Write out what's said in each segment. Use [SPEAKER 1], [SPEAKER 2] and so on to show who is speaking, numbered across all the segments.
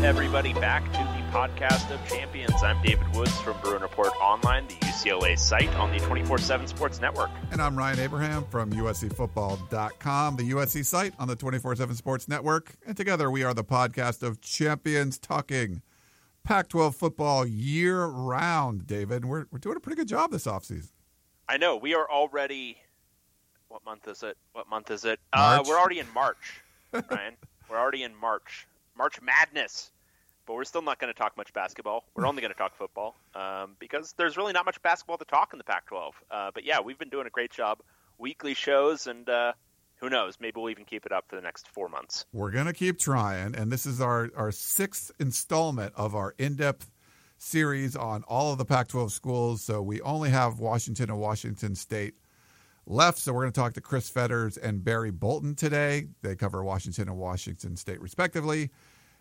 [SPEAKER 1] Welcome, everybody, back to the podcast of champions. I'm David Woods from Bruin Report Online, the UCLA site on the 24 7 Sports Network.
[SPEAKER 2] And I'm Ryan Abraham from USCFootball.com, the USC site on the 24 7 Sports Network. And together we are the podcast of champions talking Pac 12 football year round, David. We're, we're doing a pretty good job this offseason.
[SPEAKER 1] I know. We are already. What month is it? What month is it? Uh, we're already in March, Ryan. we're already in March. March Madness. But we're still not going to talk much basketball. We're only going to talk football um, because there's really not much basketball to talk in the Pac 12. Uh, but yeah, we've been doing a great job. Weekly shows, and uh, who knows? Maybe we'll even keep it up for the next four months.
[SPEAKER 2] We're going to keep trying. And this is our, our sixth installment of our in depth series on all of the Pac 12 schools. So we only have Washington and Washington State left. So we're going to talk to Chris Fetters and Barry Bolton today. They cover Washington and Washington State, respectively.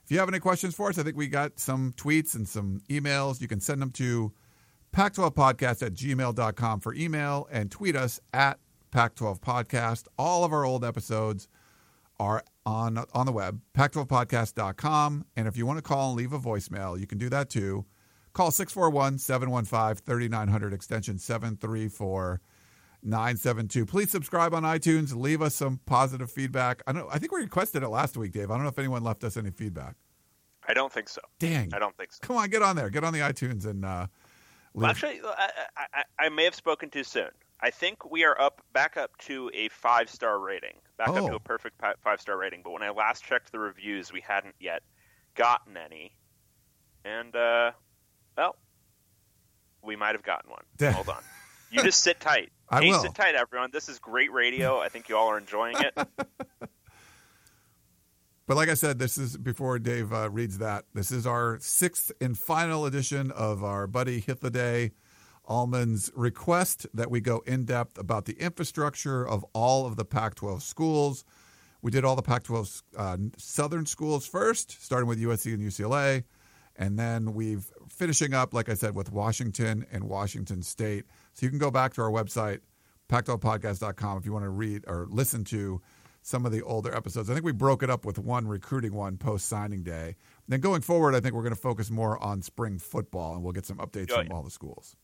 [SPEAKER 2] If you have any questions for us, I think we got some tweets and some emails. You can send them to pac12podcast at gmail.com for email and tweet us at pac12podcast. All of our old episodes are on on the web, pac12podcast.com. And if you want to call and leave a voicemail, you can do that too. Call 641 715 3900, extension 734 972. Please subscribe on iTunes. Leave us some positive feedback. I, don't, I think we requested it last week, Dave. I don't know if anyone left us any feedback.
[SPEAKER 1] I don't think so.
[SPEAKER 2] Dang.
[SPEAKER 1] I don't think so.
[SPEAKER 2] Come on, get on there. Get on the iTunes and uh, leave.
[SPEAKER 1] Well, actually, I, I, I may have spoken too soon. I think we are up back up to a five star rating, back up
[SPEAKER 2] Oh.
[SPEAKER 1] to a perfect five star rating. But when I last checked the reviews, we hadn't yet gotten any, and uh, well, we might have gotten one. Hold on, you just sit tight.
[SPEAKER 2] I
[SPEAKER 1] hey,
[SPEAKER 2] will.
[SPEAKER 1] sit tight, everyone. This is great radio. I think you all are enjoying it.
[SPEAKER 2] But like I said, this is before Dave uh, reads that. This is our sixth and final edition of our buddy Hithaday Allman's request that we go in depth about the infrastructure of all of the Pac 12 schools. We did all the Pac 12 uh, southern schools first, starting with USC and UCLA. And then we've finishing up, like I said, with Washington and Washington State. So you can go back to our website, pac12podcast.com, if you want to read or listen to some of the older episodes. I think we broke it up with one recruiting one post signing day. Then going forward, I think we're going to focus more on spring football, and we'll get some updates
[SPEAKER 1] Oh,
[SPEAKER 2] from all the schools.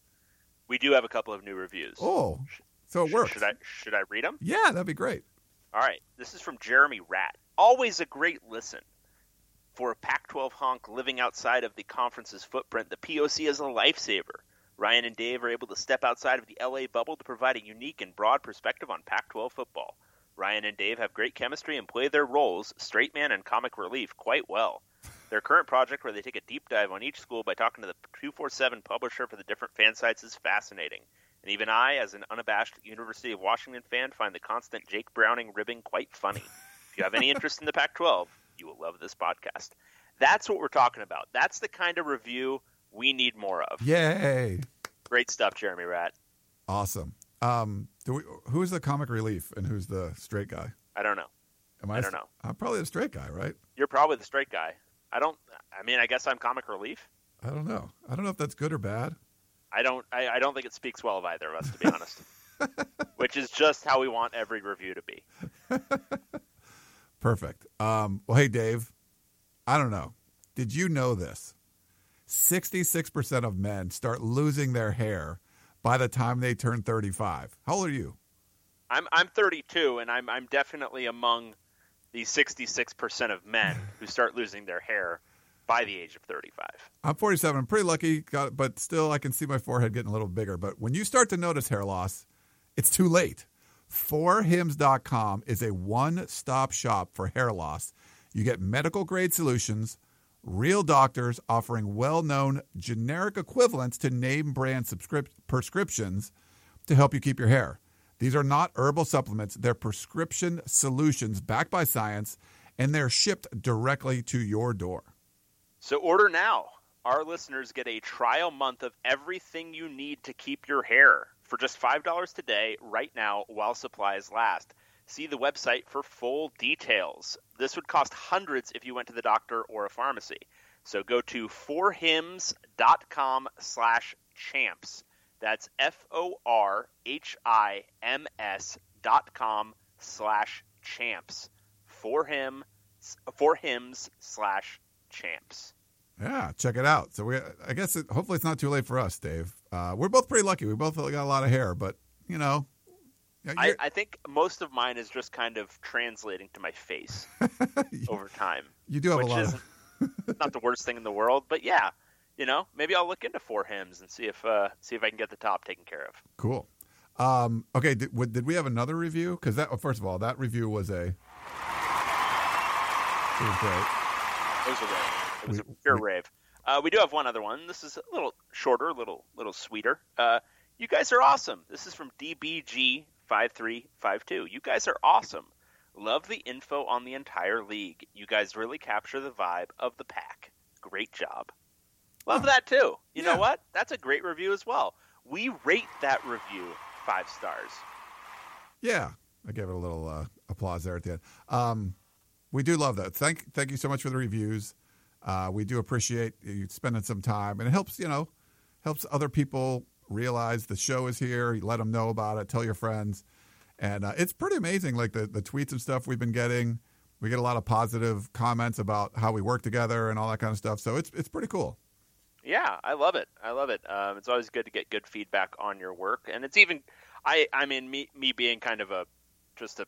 [SPEAKER 1] We do have a couple of new reviews.
[SPEAKER 2] Oh, so it works.
[SPEAKER 1] Should I should I read them?
[SPEAKER 2] Yeah, that'd be great.
[SPEAKER 1] All right. This is from Jeremy Rat. Always a great listen. For a Pac 12 honk living outside of the conference's footprint, the POC is a lifesaver. Ryan and Dave are able to step outside of the LA bubble to provide a unique and broad perspective on Pac 12 football. Ryan and Dave have great chemistry and play their roles, straight man and comic relief, quite well. Their current project, where they take a deep dive on each school by talking to the 247 publisher for the different fan sites, is fascinating. And even I, as an unabashed University of Washington fan, find the constant Jake Browning ribbing quite funny. If you have any interest in the Pac 12, you will love this podcast. That's what we're talking about. That's the kind of review we need more of.
[SPEAKER 2] Yay!
[SPEAKER 1] Great stuff, Jeremy Rat.
[SPEAKER 2] Awesome. Um, do we, who's the comic relief and who's the straight guy?
[SPEAKER 1] I don't know.
[SPEAKER 2] Am
[SPEAKER 1] I don't know.
[SPEAKER 2] I'm probably the straight guy, right?
[SPEAKER 1] You're probably the straight guy. I don't. I mean, I guess I'm comic relief.
[SPEAKER 2] I don't know. I don't know if that's good or bad.
[SPEAKER 1] I don't. I, I don't think it speaks well of either of us, to be honest. Which is just how we want every review to be.
[SPEAKER 2] Perfect. Um, well, hey, Dave, I don't know. Did you know this? 66% of men start losing their hair by the time they turn 35. How old are you?
[SPEAKER 1] I'm I'm 32, and I'm I'm definitely among the 66% of men who start losing their hair by the age of 35.
[SPEAKER 2] I'm 47. I'm pretty lucky, got, but still, I can see my forehead getting a little bigger. But when you start to notice hair loss, it's too late. Forhims.com is a one stop shop for hair loss. You get medical grade solutions, real doctors offering well known generic equivalents to name brand subscrip- prescriptions to help you keep your hair. These are not herbal supplements, they're prescription solutions backed by science and they're shipped directly to your door.
[SPEAKER 1] So order now. Our listeners get a trial month of everything you need to keep your hair for just $5 today, right now, while supplies last. See the website for full details. This would cost hundreds if you went to the doctor or a pharmacy. So go to forhims.com slash champs. That's F O R H I M S dot com slash champs. For him, for hims slash champs.
[SPEAKER 2] Yeah, check it out. So we, I guess, it, hopefully, it's not too late for us, Dave. Uh, we're both pretty lucky. We both got a lot of hair, but you know,
[SPEAKER 1] I, I, think most of mine is just kind of translating to my face over time.
[SPEAKER 2] You do have a lot
[SPEAKER 1] of. not the worst thing in the world, but yeah, you know, maybe I'll look into for hims and see if uh, see if I can get the top taken care of.
[SPEAKER 2] Cool. Um, okay, did, did we have another review? Because that, first of all, that review was a. It was great.
[SPEAKER 1] It was a rave. It was we, a pure we, rave. Uh, we do have one other one. This is a little shorter, a little little sweeter. Uh, you guys are awesome. This is from DBG five three five two. You guys are awesome. Love the info on the entire league. You guys really capture the vibe of the pack. Great job. Love that too. You yeah. know what? That's a great review as well. We rate that review five stars.
[SPEAKER 2] Yeah, I gave it a little uh, applause there at the end. Um, we do love that. Thank thank you so much for the reviews. Uh, we do appreciate you spending some time, and it helps you know helps other people realize the show is here. You let them know about it. Tell your friends, and uh, it's pretty amazing. Like the the tweets and stuff we've been getting. We get a lot of positive comments about how we work together and all that kind of stuff. So it's it's pretty cool.
[SPEAKER 1] Yeah, I love it. I love it. Um, it's always good to get good feedback on your work, and it's even I I mean me me being kind of a just a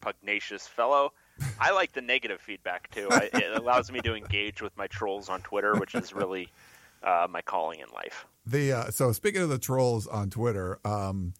[SPEAKER 1] pugnacious fellow. I like the negative feedback too. I, it allows me to engage with my trolls on Twitter, which is really uh, my calling in life.
[SPEAKER 2] The uh, so speaking of the trolls on Twitter, um,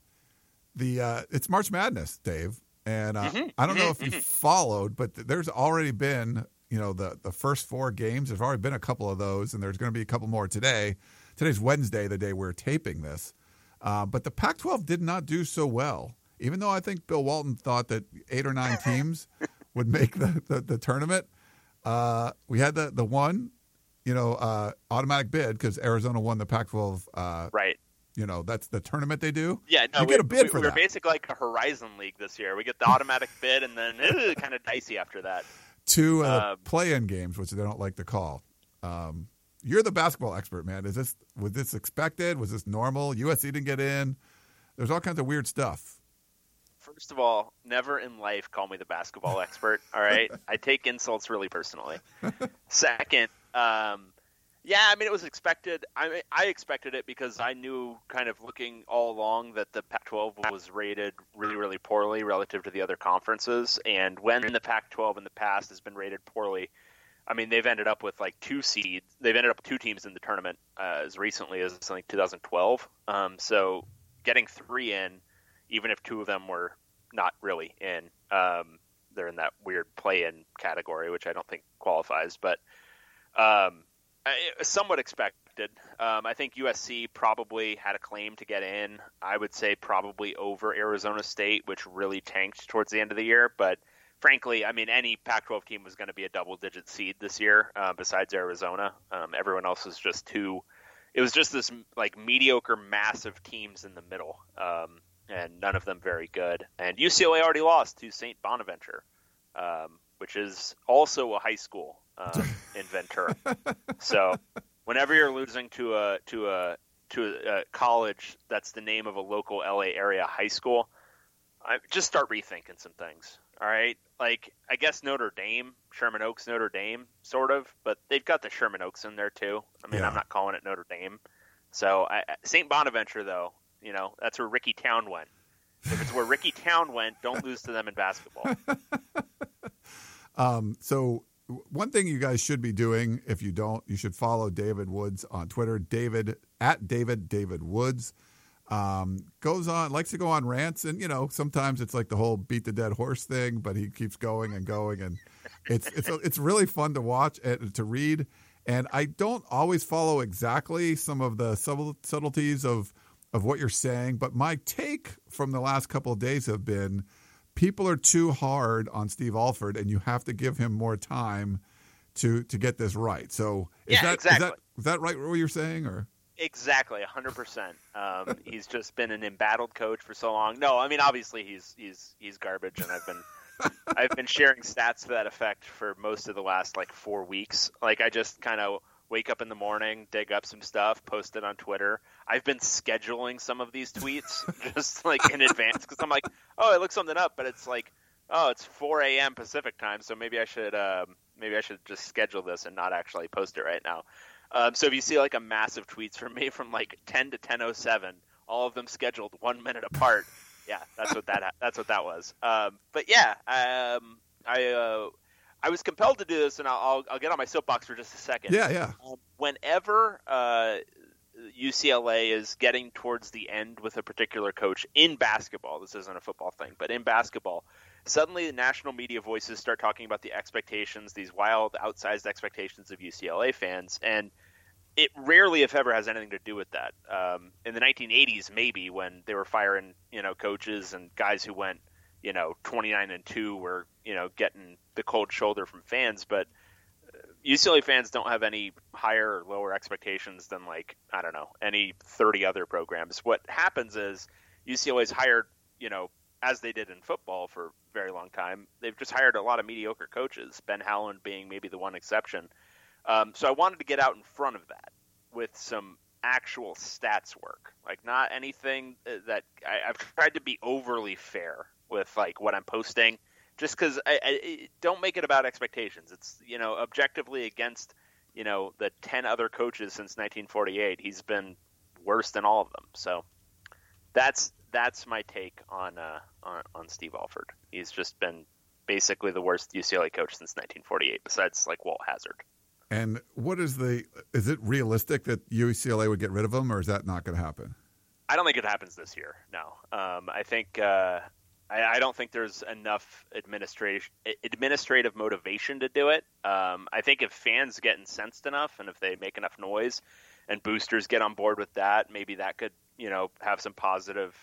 [SPEAKER 2] the uh, it's March Madness, Dave, and uh, mm-hmm. I don't know mm-hmm. if you mm-hmm. followed, but there's already been you know the the first four games. There's already been a couple of those, and there's going to be a couple more today. Today's Wednesday, the day we're taping this. Uh, but the Pac-12 did not do so well, even though I think Bill Walton thought that eight or nine teams would make the the, the tournament. Uh, we had the the one, you know, uh, automatic bid because Arizona won the Pac-12. Uh,
[SPEAKER 1] right.
[SPEAKER 2] You know, that's the tournament they do.
[SPEAKER 1] Yeah, no,
[SPEAKER 2] you
[SPEAKER 1] we,
[SPEAKER 2] get a bid
[SPEAKER 1] we,
[SPEAKER 2] for
[SPEAKER 1] we're
[SPEAKER 2] that.
[SPEAKER 1] We're basically like a Horizon League this year. We get the automatic bid, and then kind of dicey after that
[SPEAKER 2] two uh, um, play-in games, which they don't like to call. Um, you're the basketball expert, man. Is this was this expected? Was this normal? USC didn't get in. There's all kinds of weird stuff.
[SPEAKER 1] First of all, never in life call me the basketball expert. All right, I take insults really personally. Second, um, yeah, I mean it was expected. I mean, I expected it because I knew kind of looking all along that the Pac-12 was rated really, really poorly relative to the other conferences. And when the Pac-12 in the past has been rated poorly, I mean they've ended up with like two seeds. They've ended up with two teams in the tournament uh, as recently as like 2012. Um, so getting three in, even if two of them were not really in, um, they're in that weird play-in category, which I don't think qualifies, but. Um, somewhat expected. Um, I think USC probably had a claim to get in. I would say probably over Arizona State, which really tanked towards the end of the year. But frankly, I mean, any Pac-12 team was going to be a double-digit seed this year, uh, besides Arizona. Um, everyone else was just too. It was just this like mediocre, massive teams in the middle, um, and none of them very good. And UCLA already lost to Saint Bonaventure, um, which is also a high school um, in Ventura. so whenever you're losing to a to a to a, college that's the name of a local LA area high school, I just start rethinking some things. All right, like I guess Notre Dame, Sherman Oaks, Notre Dame, sort of, but they've got the Sherman Oaks in there too. I mean, yeah. I'm not calling it Notre Dame. So St. Bonaventure, though, you know, that's where Ricky Town went. If it's where Ricky Town went, don't lose to them in basketball.
[SPEAKER 2] um, so one thing you guys should be doing, if you don't, you should follow David Woods on Twitter. David at David David Woods um, goes on, likes to go on rants, and you know sometimes it's like the whole beat the dead horse thing, but he keeps going and going, and it's it's it's really fun to watch and to read. And I don't always follow exactly some of the subtleties of of what you're saying, but my take from the last couple of days have been people are too hard on Steve Alford, and you have to give him more time to to get this right. So is
[SPEAKER 1] Yeah,
[SPEAKER 2] that,
[SPEAKER 1] exactly.
[SPEAKER 2] is that is that right? What you're saying, or
[SPEAKER 1] Exactly, 100%. Um, he's just been an embattled coach for so long. No, I mean obviously he's he's he's garbage, and I've been I've been sharing stats to that effect for most of the last like four weeks. Like I just kind of wake up in the morning, dig up some stuff, post it on Twitter. I've been scheduling some of these tweets just like in advance because I'm like, oh, I look something up, but it's like, oh, it's 4 a.m. Pacific time, so maybe I should um, maybe I should just schedule this and not actually post it right now. Um, so if you see like a massive tweets from me from like 10 to 10:07, all of them scheduled one minute apart, yeah, that's what that that's what that was. Um, but yeah, um, I uh, I was compelled to do this, and I'll, I'll get on my soapbox for just a second.
[SPEAKER 2] yeah, yeah,
[SPEAKER 1] Um, whenever uh, UCLA is getting towards the end with a particular coach in basketball, this isn't a football thing, but in basketball, suddenly the national media voices start talking about the expectations, these wild, outsized expectations of UCLA fans, and it rarely, if ever, has anything to do with that. Um, in the 1980s, maybe when they were firing, you know, coaches and guys who went, you know, 29 and two were, you know, getting the cold shoulder from fans, but UCLA fans don't have any higher or lower expectations than like I don't know any 30 other programs. What happens is UCLA's hired, you know, as they did in football for a very long time. They've just hired a lot of mediocre coaches. Ben Howland being maybe the one exception. Um, so I wanted to get out in front of that with some actual stats work, like not anything that I, I've tried to be overly fair with, like what I'm posting just because I, I don't make it about expectations. It's you know objectively against you know the ten other coaches since 1948. He's been worse than all of them. So that's that's my take on uh, on, on Steve Alford. He's just been basically the worst UCLA coach since 1948, besides like Walt Hazzard.
[SPEAKER 2] And what is the? Is it realistic that UCLA would get rid of him, or is that not going to happen?
[SPEAKER 1] I don't think it happens this year. No, um, I think uh, I, I don't think there's enough administrative administrative motivation to do it. Um, I think if fans get incensed enough and if they make enough noise, and boosters get on board with that, maybe that could you know have some positive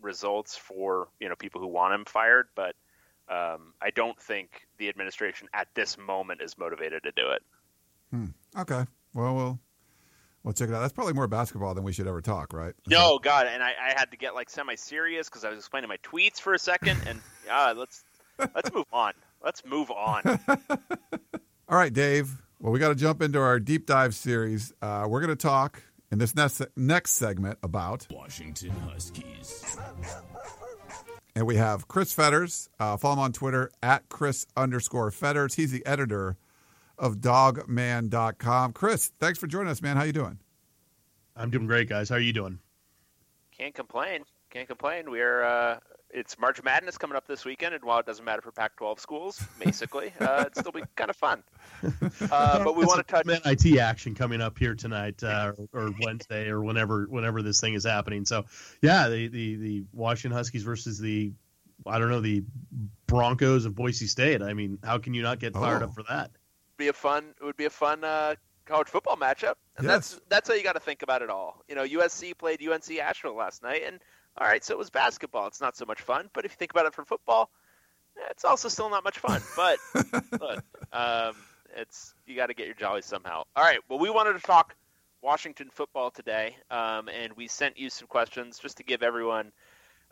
[SPEAKER 1] results for you know people who want him fired. But um, I don't think the administration at this moment is motivated to do it.
[SPEAKER 2] Okay, well, we'll we'll check it out. That's probably more basketball than we should ever talk, right?
[SPEAKER 1] No, God, and I, I had to get like semi-serious because I was explaining my tweets for a second, and uh, let's let's move on. Let's move on.
[SPEAKER 2] All right, Dave. Well, we got to jump into our deep dive series. Uh, we're going to talk in this next next segment about,
[SPEAKER 3] Washington Huskies.
[SPEAKER 2] and we have Chris Fetters. Uh, follow him on Twitter at Chris underscore Fetters. He's the editor of Dawgman.com. Chris, thanks for joining us, man. How you doing?
[SPEAKER 4] I'm doing great, guys. How are you doing?
[SPEAKER 1] Can't complain. Can't complain. We're uh, it's March Madness coming up this weekend, and while it doesn't matter for Pac-12 schools, basically, uh, it's still be kind of fun. Uh, but we want to touch.
[SPEAKER 4] IT action coming up here tonight uh, or, or Wednesday or whenever whenever this thing is happening. So yeah, the, the the Washington Huskies versus the I don't know the Broncos of Boise State. I mean, how can you not get fired
[SPEAKER 2] Oh.
[SPEAKER 4] up for that?
[SPEAKER 1] Be a fun. It would be a fun uh, college football matchup, and
[SPEAKER 2] Yes.
[SPEAKER 1] that's that's how you got to think about it all. You know, USC played UNC Asheville last night, and all right, so it was basketball. It's not so much fun, but if you think about it for football, eh, it's also still not much fun. But look, um, it's you got to get your jollies somehow. All right, well, we wanted to talk Washington football today, um, and we sent you some questions just to give everyone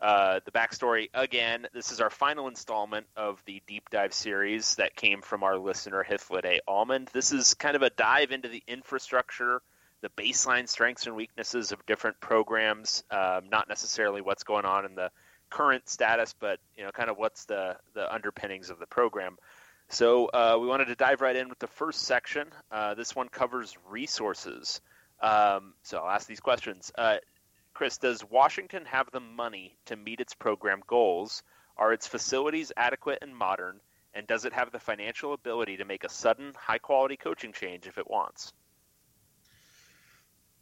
[SPEAKER 1] uh, the backstory again. This is our final installment of the deep dive series that came from our listener A. Almond. This is kind of a dive into the infrastructure, the baseline strengths and weaknesses of different programs, um, not necessarily what's going on in the current status, but you know, kind of what's the the underpinnings of the program. So uh, we wanted to dive right in with the first section. Uh, this one covers resources. Um, so I'll ask these questions. Uh, Chris, does Washington have the money to meet its program goals? Are its facilities adequate and modern? And does it have the financial ability to make a sudden, high quality coaching change if it wants?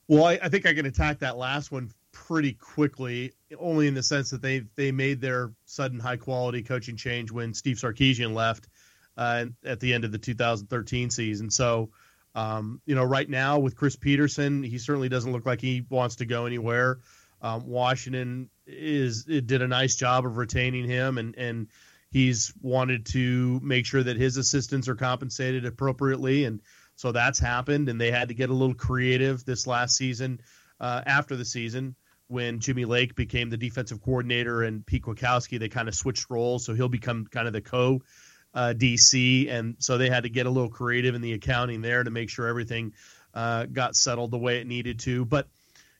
[SPEAKER 4] Well, I, I think I can attack that last one pretty quickly, only in the sense that they they made their sudden high quality coaching change when Steve Sarkisian left uh, at the end of the 2013 season. So, um, you know, right now with Chris Petersen, he certainly doesn't look like he wants to go anywhere. Um, Washington is did a nice job of retaining him, and and he's wanted to make sure that his assistants are compensated appropriately, and so that's happened. And they had to get a little creative this last season, uh, after the season when Jimmy Lake became the defensive coordinator and Pete Kwiatkowski, they kind of switched roles, so he'll become kind of the co uh, DC, and so they had to get a little creative in the accounting there to make sure everything uh, got settled the way it needed to. But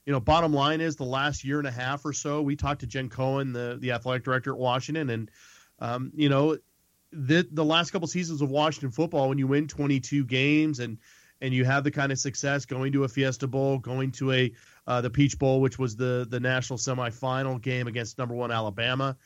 [SPEAKER 4] you know, bottom line is the last year and a half or so, we talked to Jen Cohen, the the athletic director at Washington, and um, you know, the the last couple seasons of Washington football, when you win 22 games and and you have the kind of success going to a Fiesta Bowl, going to a uh, the Peach Bowl, which was the the national semifinal game against number one Alabama,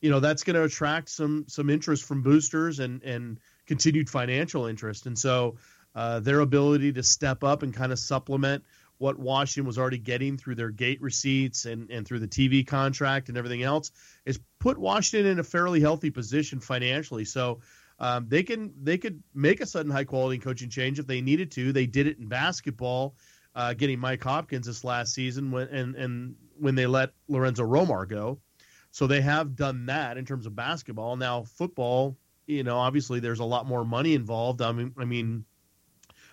[SPEAKER 4] you know that's going to attract some some interest from boosters and and continued financial interest, and so uh, their ability to step up and kind of supplement what Washington was already getting through their gate receipts and, and through the TV contract and everything else is put Washington in a fairly healthy position financially. So um, they can they could make a sudden high quality coaching change if they needed to. They did it in basketball, uh, getting Mike Hopkins this last season when and and when they let Lorenzo Romar go. So they have done that in terms of basketball. Now football, you know, obviously there's a lot more money involved. I mean, I mean,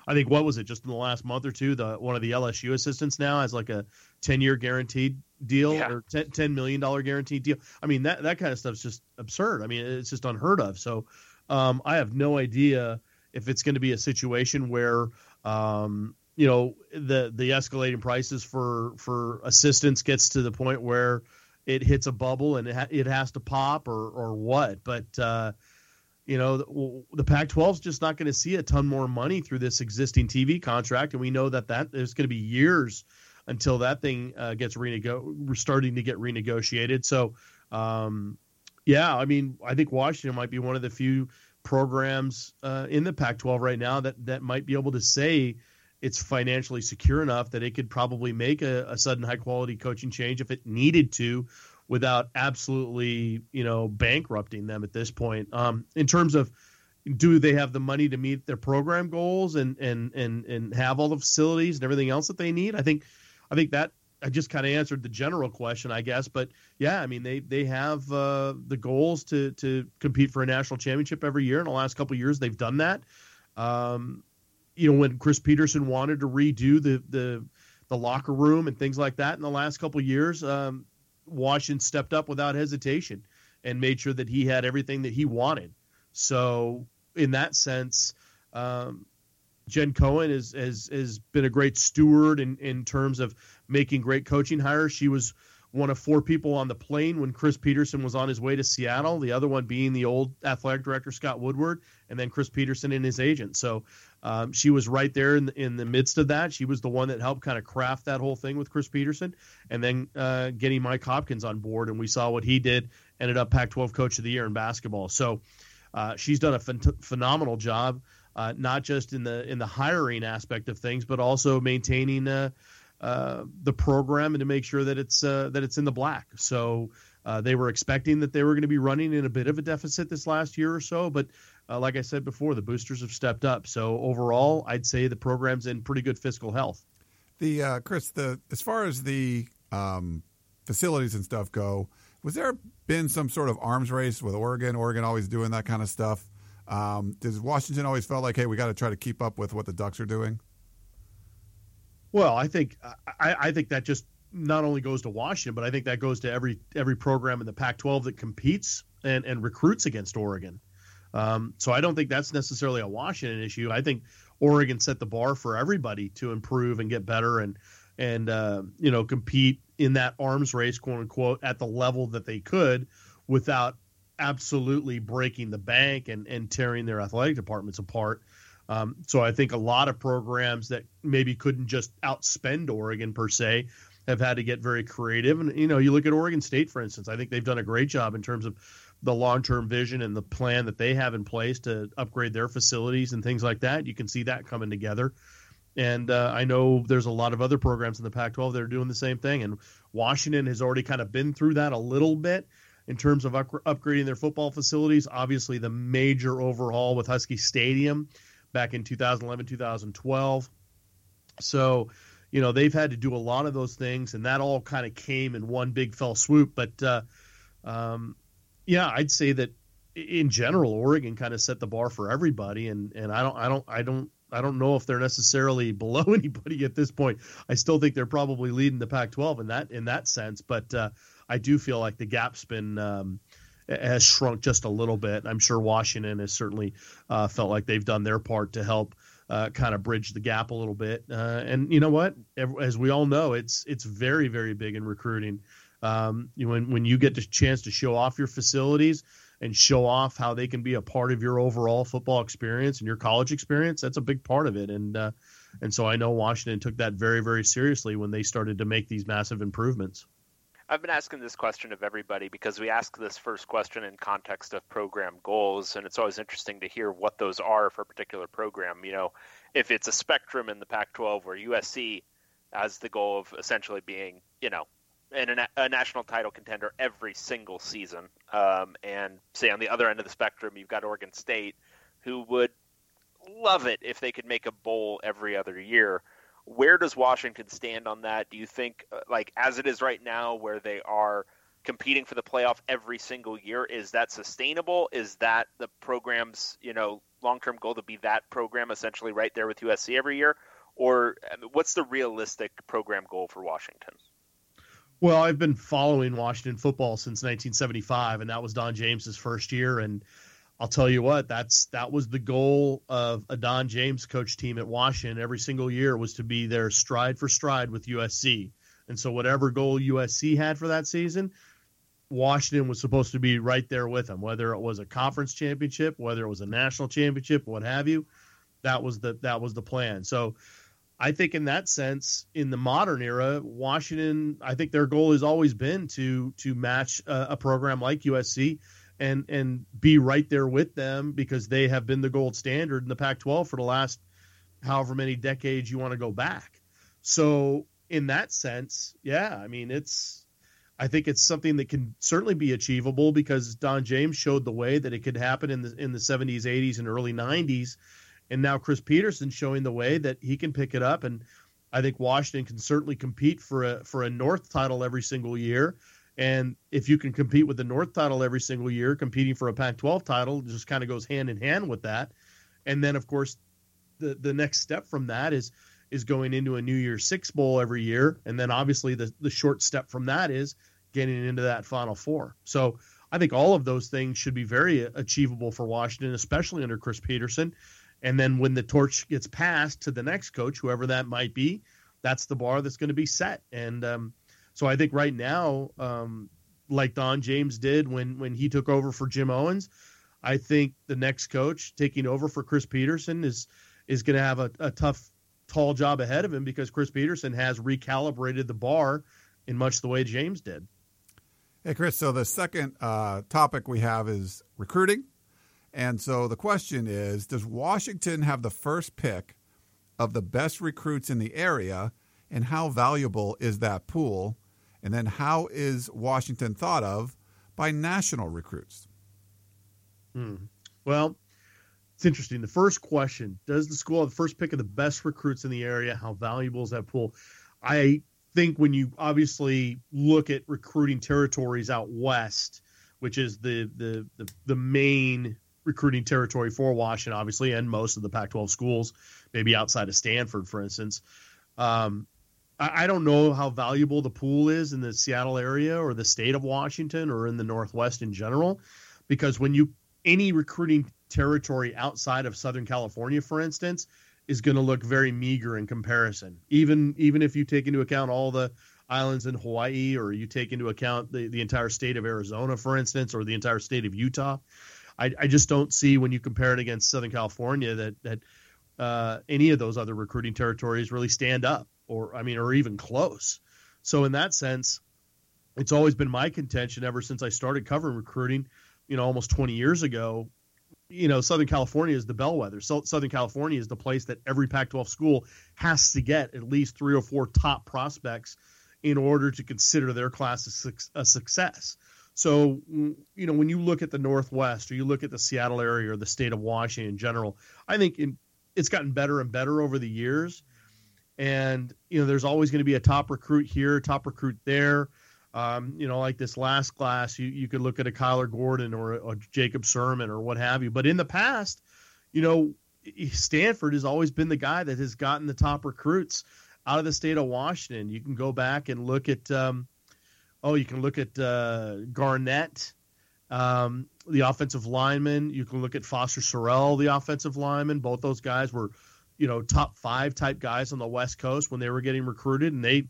[SPEAKER 4] I think what was it just in the last month or two? The one of the LSU assistants now has like a ten year guaranteed deal
[SPEAKER 1] Yeah.
[SPEAKER 4] or 10, $10 million guaranteed deal. I mean that that kind of stuff's just absurd. I mean it's just unheard of. So um, I have no idea if it's going to be a situation where um, you know the the escalating prices for for assistance gets to the point where it hits a bubble and it, ha- it has to pop or or what. But uh, you know the, the Pac-12 is just not going to see a ton more money through this existing TV contract, and we know that that there's going to be years until that thing uh, gets renego- starting to get renegotiated. So. Um, yeah, I mean, I think Washington might be one of the few programs uh, in the Pac-12 right now that that might be able to say it's financially secure enough that it could probably make a, a sudden high-quality coaching change if it needed to, without absolutely you know bankrupting them at this point. Um, in terms of do they have the money to meet their program goals and and and and have all the facilities and everything else that they need? I think I think that I just kind of answered the general question, I guess. But yeah, I mean they they have uh, the goals to to compete for a national championship every year. In the last couple years, they've done that. Um, you know, when Chris Petersen wanted to redo the the the locker room and things like that in the last couple years, um, Washington stepped up without hesitation and made sure that he had everything that he wanted. So in that sense, um, Jen Cohen has, has has been a great steward in, in terms of making great coaching hires. She was one of four people on the plane when Chris Petersen was on his way to Seattle. The other one being the old athletic director Scott Woodward, and then Chris Petersen and his agent. So um, she was right there in the, in the midst of that. She was the one that helped kind of craft that whole thing with Chris Petersen, and then uh, getting Mike Hopkins on board. And we saw what he did. Ended up Pac-12 Coach of the Year in basketball. So uh, she's done a phen- phenomenal job uh, not just in the in the hiring aspect of things, but also maintaining uh, uh, the program and to make sure that it's uh, that it's in the black. So they were expecting that they were going to be running in a bit of a deficit this last year or so, but uh, like I said before, the boosters have stepped up. So overall, I'd say the program's in pretty good fiscal health.
[SPEAKER 2] The uh, Chris, the as far as the um, facilities and stuff go, was there been some sort of arms race with Oregon? Oregon always doing that kind of stuff. Um, does Washington always felt like, hey, we got to try to keep up with what the Ducks are doing?
[SPEAKER 4] Well, I think I, I think that just not only goes to Washington, but I think that goes to every every program in the Pac-12 that competes and, and recruits against Oregon. Um, so I don't think that's necessarily a Washington issue. I think Oregon set the bar for everybody to improve and get better and and uh, you know compete in that arms race, quote unquote, at the level that they could without absolutely breaking the bank and, and tearing their athletic departments apart. Um, so I think a lot of programs that maybe couldn't just outspend Oregon per se have had to get very creative. And you know, you look at Oregon State, for instance. I think they've done a great job in terms of the long-term vision and the plan that they have in place to upgrade their facilities and things like that. You can see that coming together. And uh, I know there's a lot of other programs in the Pac-12 that are doing the same thing. And Washington has already kind of been through that a little bit in terms of up- upgrading their football facilities. Obviously, the major overhaul with Husky Stadium back in 2011, 2012. So, you know they've had to do a lot of those things, and that all kind of came in one big fell swoop. But uh, um, yeah, I'd say that in general, Oregon kind of set the bar for everybody, and and I don't I don't I don't I don't know if they're necessarily below anybody at this point. I still think they're probably leading the Pac-12 in that in that sense, but uh, I do feel like the gap's been um, has shrunk just a little bit. I'm sure Washington has certainly uh, felt like they've done their part to help uh, kind of bridge the gap a little bit. Uh, and you know what? As we all know, it's it's very very big in recruiting. Um, you when when you get the chance to show off your facilities and show off how they can be a part of your overall football experience and your college experience, that's a big part of it. And uh, and so I know Washington took that very very seriously when they started to make these massive improvements.
[SPEAKER 1] I've been asking this question of everybody because we ask this first question in context of program goals, and it's always interesting to hear what those are for a particular program. You know, if it's a spectrum in the Pac 12 where USC has the goal of essentially being, you know, in a, a national title contender every single season, um, and say on the other end of the spectrum, you've got Oregon State, who would love it if they could make a bowl every other year where does Washington stand on that? Do you think, uh, like as it is right now, where they are competing for the playoff every single year, is that sustainable? Is that the program's you know long term goal to be that program essentially right there with USC every year, or what's the realistic program goal for Washington?
[SPEAKER 4] Well, I've been following Washington football since 1975, and that was Don James's first year, and I'll tell you what, that's that was the goal of a Don James coach team at Washington every single year was to be there stride for stride with USC. And so whatever goal USC had for that season, Washington was supposed to be right there with them, whether it was a conference championship, whether it was a national championship, what have you. That was the that was the plan. So I think in that sense, in the modern era, Washington, I think their goal has always been to to match a, a program like USC and and be right there with them because they have been the gold standard in the Pac-12 for the last however many decades you want to go back. So in that sense, yeah, I mean it's I think it's something that can certainly be achievable because Don James showed the way that it could happen in the in the 70s, 80s, and early 90s, and now Chris Petersen showing the way that he can pick it up, and I think Washington can certainly compete for a for a North title every single year. And if you can compete with the North title every single year, competing for a Pac 12 title just kind of goes hand in hand with that. And then, of course, the, the next step from that is is going into a New Year Six Bowl every year. And then, obviously, the, the short step from that is getting into that Final Four. So I think all of those things should be very achievable for Washington, especially under Chris Petersen. And then when the torch gets passed to the next coach, whoever that might be, that's the bar that's going to be set. And, um, so I think right now, um, like Don James did when when he took over for Jim Owens, I think the next coach taking over for Chris Petersen is is going to have a, a tough, tall job ahead of him because Chris Petersen has recalibrated the bar in much the way James did.
[SPEAKER 2] Hey, Chris. So the second uh, topic we have is recruiting. And so the question is Does Washington have the first pick of the best recruits in the area? And how valuable is that pool? And then how is Washington thought of by national recruits?
[SPEAKER 4] Hmm. Well, it's interesting. The first question Does the school have the first pick of the best recruits in the area? How valuable is that pool? I think when you obviously look at recruiting territories out west, which is the the the, the main recruiting territory for Washington, obviously, and most of the Pac 12 schools, maybe outside of Stanford, for instance. Um, I don't know how valuable the pool is in the Seattle area or the state of Washington or in the Northwest in general, because when you any recruiting territory outside of Southern California, for instance, is going to look very meager in comparison. Even even if you take into account all the islands in Hawaii or you take into account the, the entire state of Arizona, for instance, or the entire state of Utah, I, I just don't see when you compare it against Southern California that that uh, any of those other recruiting territories really stand up or I mean, or even close. So in that sense, it's always been my contention ever since I started covering recruiting, you know, almost 20 years ago. You know, Southern California is the bellwether. So Southern California is the place that every Pac-12 school has to get at least three or four top prospects in order to consider their class a success. So, you know, when you look at the Northwest or you look at the Seattle area or the state of Washington in general, I think in, it's gotten better and better over the years and you know there's always going to be a top recruit here, top recruit there. Um, you know, like this last class, you, you could look at a Kyler Gordon or a, a Jacob Sirmon or what have you. But in the past, you know, Stanford has always been the guy that has gotten the top recruits out of the state of Washington. You can go back and look at, um, oh, you can look at uh, Garnett, um, the offensive lineman. You can look at Foster Sarell, the offensive lineman. Both those guys were, you know, top five type guys on the West Coast when they were getting recruited, and they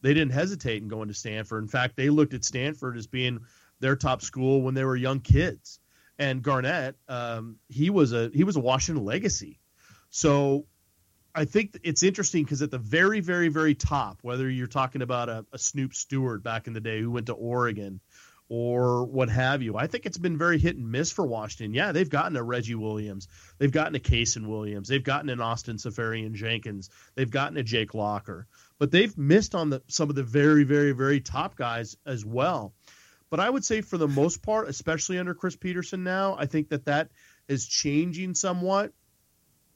[SPEAKER 4] they didn't hesitate in going to Stanford. In fact, they looked at Stanford as being their top school when they were young kids. And Garnett, um, he was a he was a Washington legacy. So I think it's interesting because at the very, very, very top, whether you're talking about a, a Snoop Stewart back in the day who went to Oregon, or what have you. I think it's been very hit and miss for Washington. Yeah, they've gotten a Reggie Williams, they've gotten a Kasen Williams, they've gotten an Austin Seferian Jenkins, they've gotten a Jake Locker, but they've missed on the some of the very, very, very top guys as well. But I would say for the most part, especially under Chris Petersen now, I think that that is changing somewhat.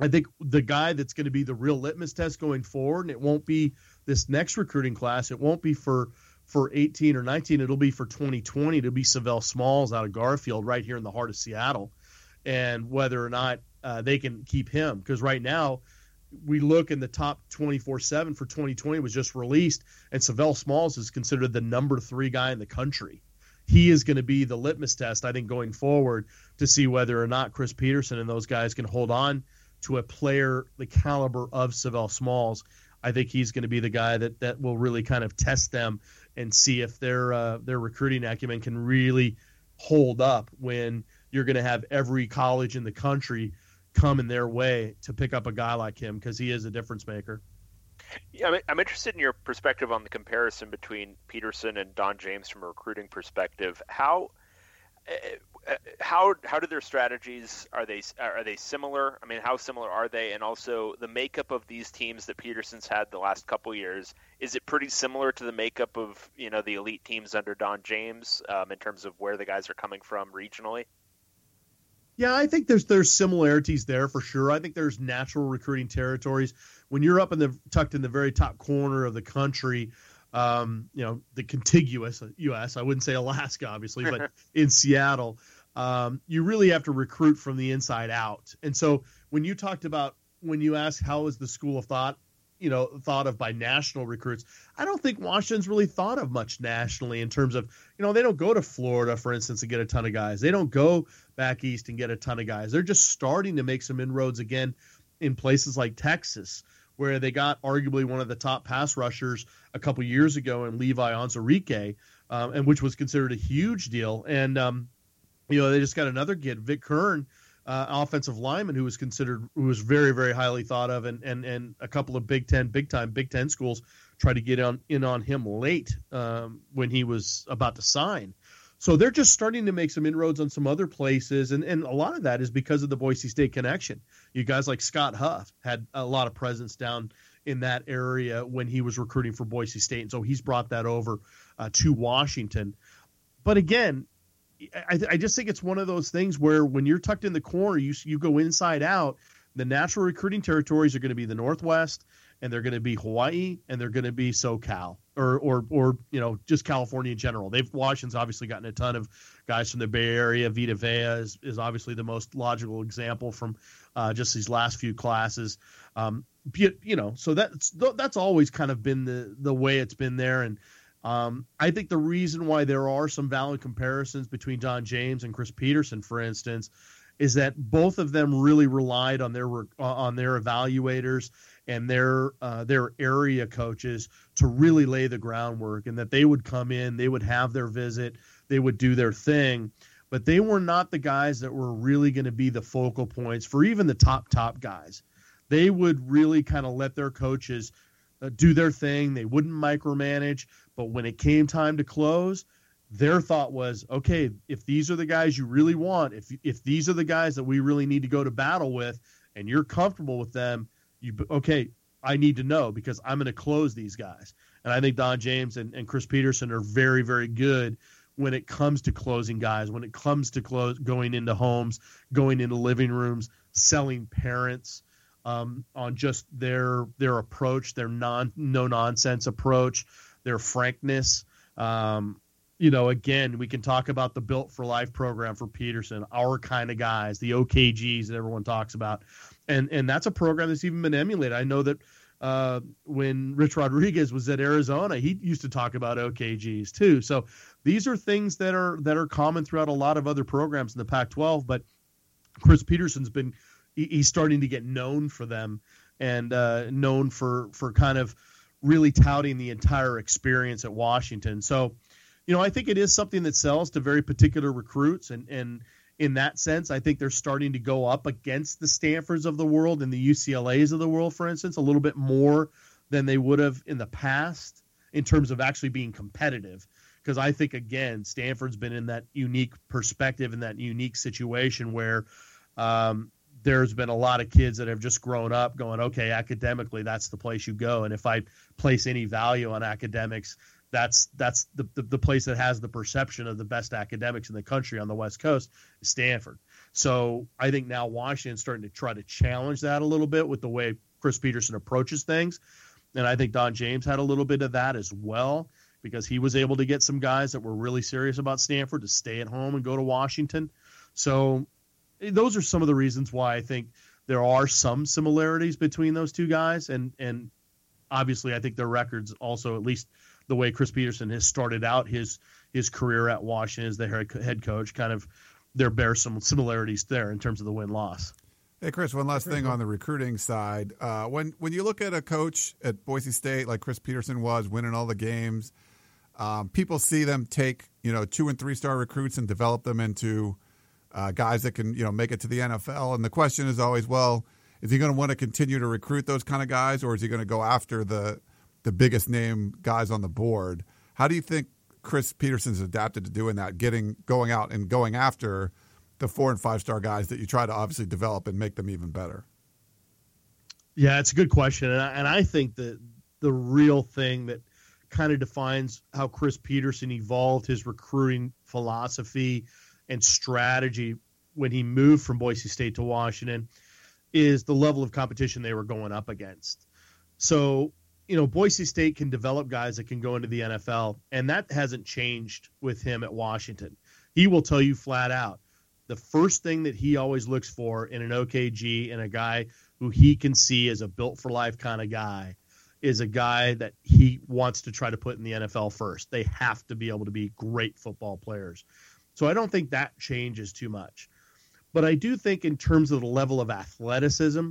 [SPEAKER 4] I think the guy that's going to be the real litmus test going forward, and it won't be this next recruiting class. It won't be for for 18 or 19. It'll be for 2020. It'll be Savell Smalls out of Garfield, right here in the heart of Seattle, and whether or not uh, they can keep him. Because right now, we look in the top 24/7 for 2020 was just released, and Savell Smalls is considered the number three guy in the country. He is going to be the litmus test, I think, going forward to see whether or not Chris Petersen and those guys can hold on to a player the caliber of Savell Smalls. I think he's going to be the guy that that will really kind of test them and see if their uh, their recruiting acumen can really hold up when you're going to have every college in the country come in their way to pick up a guy like him because he is a difference maker.
[SPEAKER 1] Yeah, I'm interested in your perspective on the comparison between Petersen and Don James from a recruiting perspective. How uh, how how do their strategies are they are they similar? I mean, how similar are they? And also the makeup of these teams that Petersen's had the last couple years is it pretty similar to the makeup of you know the elite teams under Don James um, in terms of where the guys are coming from regionally?
[SPEAKER 4] Yeah, I think there's there's similarities there for sure. I think there's natural recruiting territories when you're up in the tucked in the very top corner of the country um, you know, the contiguous U.S. I wouldn't say Alaska, obviously, but in Seattle, um, you really have to recruit from the inside out. And so when you talked about when you asked how is the school of thought, you know, thought of by national recruits, I don't think Washington's really thought of much nationally in terms of, you know, they don't go to Florida, for instance, and get a ton of guys. They don't go back east and get a ton of guys. They're just starting to make some inroads again in places like Texas where they got arguably one of the top pass rushers a couple years ago in Levi Onwuzurike, um, and which was considered a huge deal. And um, you know they just got another kid, Vic Kern, uh, offensive lineman, who was considered who was very very highly thought of, and and and a couple of Big Ten, big time Big Ten schools tried to get on in on him late um, when he was about to sign. So they're just starting to make some inroads on some other places, and, and a lot of that is because of the Boise State connection. You guys like Scott Huff had a lot of presence down in that area when he was recruiting for Boise State, and so he's brought that over uh, to Washington. But again, I, I just think it's one of those things where when you're tucked in the corner, you you go inside out. The natural recruiting territories are going to be the Northwest, and they're going to be Hawaii, and they're going to be SoCal or or or you know just California in general. They've Washington's obviously gotten a ton of guys from the Bay Area. Vita Vea is, is obviously the most logical example from uh, just these last few classes. Um, you know, so that's that's always kind of been the the way it's been there, and um, I think the reason why there are some valid comparisons between Don James and Chris Petersen, for instance, is that both of them really relied on their on their evaluators and their uh, their area coaches to really lay the groundwork, and that they would come in, they would have their visit, they would do their thing, but they were not the guys that were really going to be the focal points for even the top top guys. They would really kind of let their coaches uh, do their thing. They wouldn't micromanage, but when it came time to close, their thought was, okay, if these are the guys you really want, if if these are the guys that we really need to go to battle with, and you're comfortable with them, you okay, I need to know because I'm going to close these guys. And I think Don James and, and Chris Petersen are very, very good when it comes to closing guys, when it comes to close going into homes, going into living rooms, selling parents. um, on just their their approach, their non no nonsense approach, their frankness. Um, you know, again, we can talk about the Built for Life program for Petersen, our kind of guys, the OKGs that everyone talks about, and and that's a program that's even been emulated. I know that uh, when Rich Rodriguez was at Arizona, he used to talk about OKGs too. So these are things that are that are common throughout a lot of other programs in the Pac-12. But Chris Petersen's been he's starting to get known for them and uh, known for for kind of really touting the entire experience at Washington. So, you know, I think it is something that sells to very particular recruits and and in that sense, I think they're starting to go up against the Stanfords of the world and the UCLA's of the world, for instance, a little bit more than they would have in the past in terms of actually being competitive. Because I think, again, Stanford's been in that unique perspective in that unique situation where um, there's been a lot of kids that have just grown up going, okay, academically, that's the place you go. And if I place any value on academics, that's that's the, the, the place that has the perception of the best academics in the country on the West Coast, Stanford. So I think now Washington's starting to try to challenge that a little bit with the way Chris Petersen approaches things. And I think Don James had a little bit of that as well because he was able to get some guys that were really serious about Stanford to stay at home and go to Washington. So those are some of the reasons why I think there are some similarities between those two guys and and obviously I think their records also at least the way Chris Petersen has started out his his career at Washington as the head coach. Kind of there bear some similarities there in terms of the win loss.
[SPEAKER 2] Hey Chris, one last thing on the recruiting side. Uh, when when you look at a coach at Boise State like Chris Petersen was, winning all the games, um, people see them take you know two and three star recruits and develop them into uh, guys that can you know make it to the NFL. And the question is always, well, is he going to want to continue to recruit those kind of guys, or is he going to go after the the biggest name guys on the board. How do you think Chris Petersen's adapted to doing that, getting going out and going after the four and five star guys that you try to obviously develop and make them even better?
[SPEAKER 4] Yeah, it's a good question, and I, and I think that the real thing that kind of defines how Chris Petersen evolved his recruiting philosophy and strategy when he moved from Boise State to Washington is the level of competition they were going up against. So you know, Boise State can develop guys that can go into the NFL, and that hasn't changed with him at Washington. He will tell you flat out the first thing that he always looks for in an OKG and a guy who he can see as a built for life kind of guy is a guy that he wants to try to put in the NFL first. They have to be able to be great football players. So I don't think that changes too much. But I do think, in terms of the level of athleticism,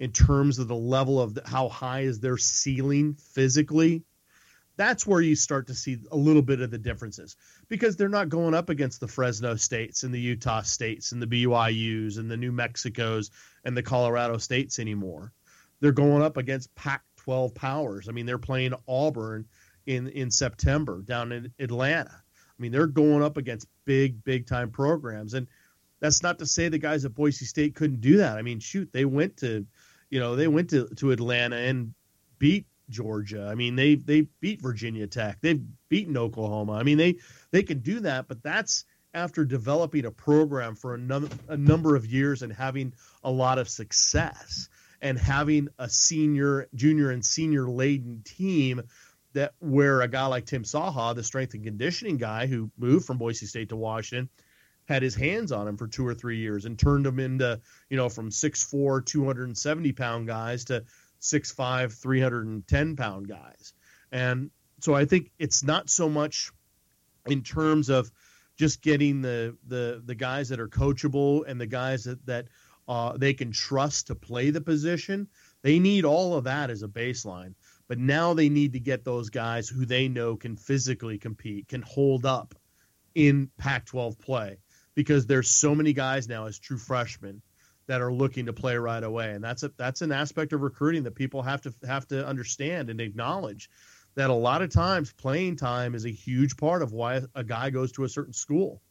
[SPEAKER 4] in terms of the level of the, how high is their ceiling physically, that's where you start to see a little bit of the differences because they're not going up against the Fresno states and the Utah states and the BYUs and the New Mexicos and the Colorado states anymore. They're going up against Pac 12 powers. I mean, they're playing Auburn in, in September down in Atlanta. I mean, they're going up against big, big time programs. And that's not to say the guys at Boise State couldn't do that. I mean, shoot, they went to you know, they went to, to Atlanta and beat Georgia. I mean, they they beat Virginia Tech. They've beaten Oklahoma. I mean, they they can do that, but that's after developing a program for a, num- a number of years and having a lot of success and having a senior, junior, and senior laden team that where a guy like Tim Saha, the strength and conditioning guy who moved from Boise State to Washington, had his hands on him for two or three years and turned him into, you know, from 6'4, 270 pound guys to 6'5, 310 pound guys. And so I think it's not so much in terms of just getting the the the guys that are coachable and the guys that that uh, they can trust to play the position. They need all of that as a baseline. But now they need to get those guys who they know can physically compete, can hold up in Pac 12 play because there's so many guys now as true freshmen that are looking to play right away, and that's a that's an aspect of recruiting that people have to have to understand and acknowledge that a lot of times playing time is a huge part of why a guy goes to a certain school.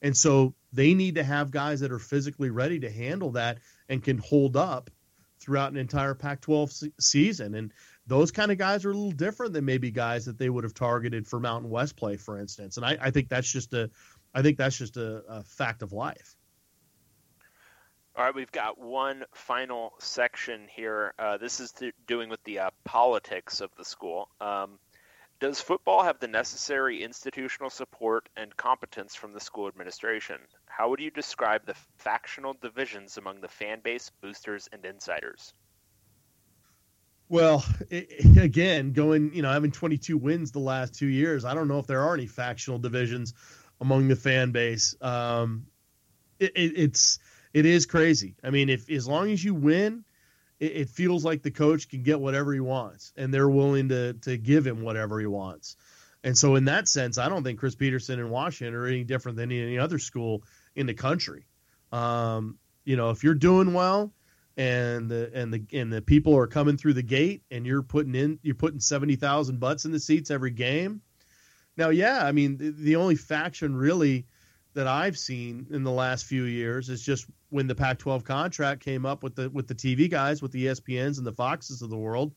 [SPEAKER 4] And so they need to have guys that are physically ready to handle that and can hold up throughout an entire Pac 12 se- season. And those kind of guys are a little different than maybe guys that they would have targeted for Mountain West play, for instance. And I, I think that's just a, I think that's just a, a fact of life.
[SPEAKER 1] All right, we've got one final section here. Uh, this is to, doing with the uh, politics of the school. Um, does football have the necessary institutional support and competence from the school administration? How would you describe the factional divisions among the fan base, boosters, and insiders?
[SPEAKER 4] Well, it, again, going, you know, having 22 wins the last two years, I don't know if there are any factional divisions among the fan base. Um, it, it, it's it is crazy. I mean, if as long as you win, it, it, feels like the coach can get whatever he wants, and they're willing to to give him whatever he wants. And so, in that sense, I don't think Chris Petersen in Washington are any different than any other school in the country. Um, you know, if you're doing well, and the and the and the people are coming through the gate, and you're putting in you're putting seventy thousand butts in the seats every game. Now, yeah, I mean, the, the only faction really that I've seen in the last few years is just when the Pac-12 contract came up with the with the TV guys, with the ESPNs and the Foxes of the world,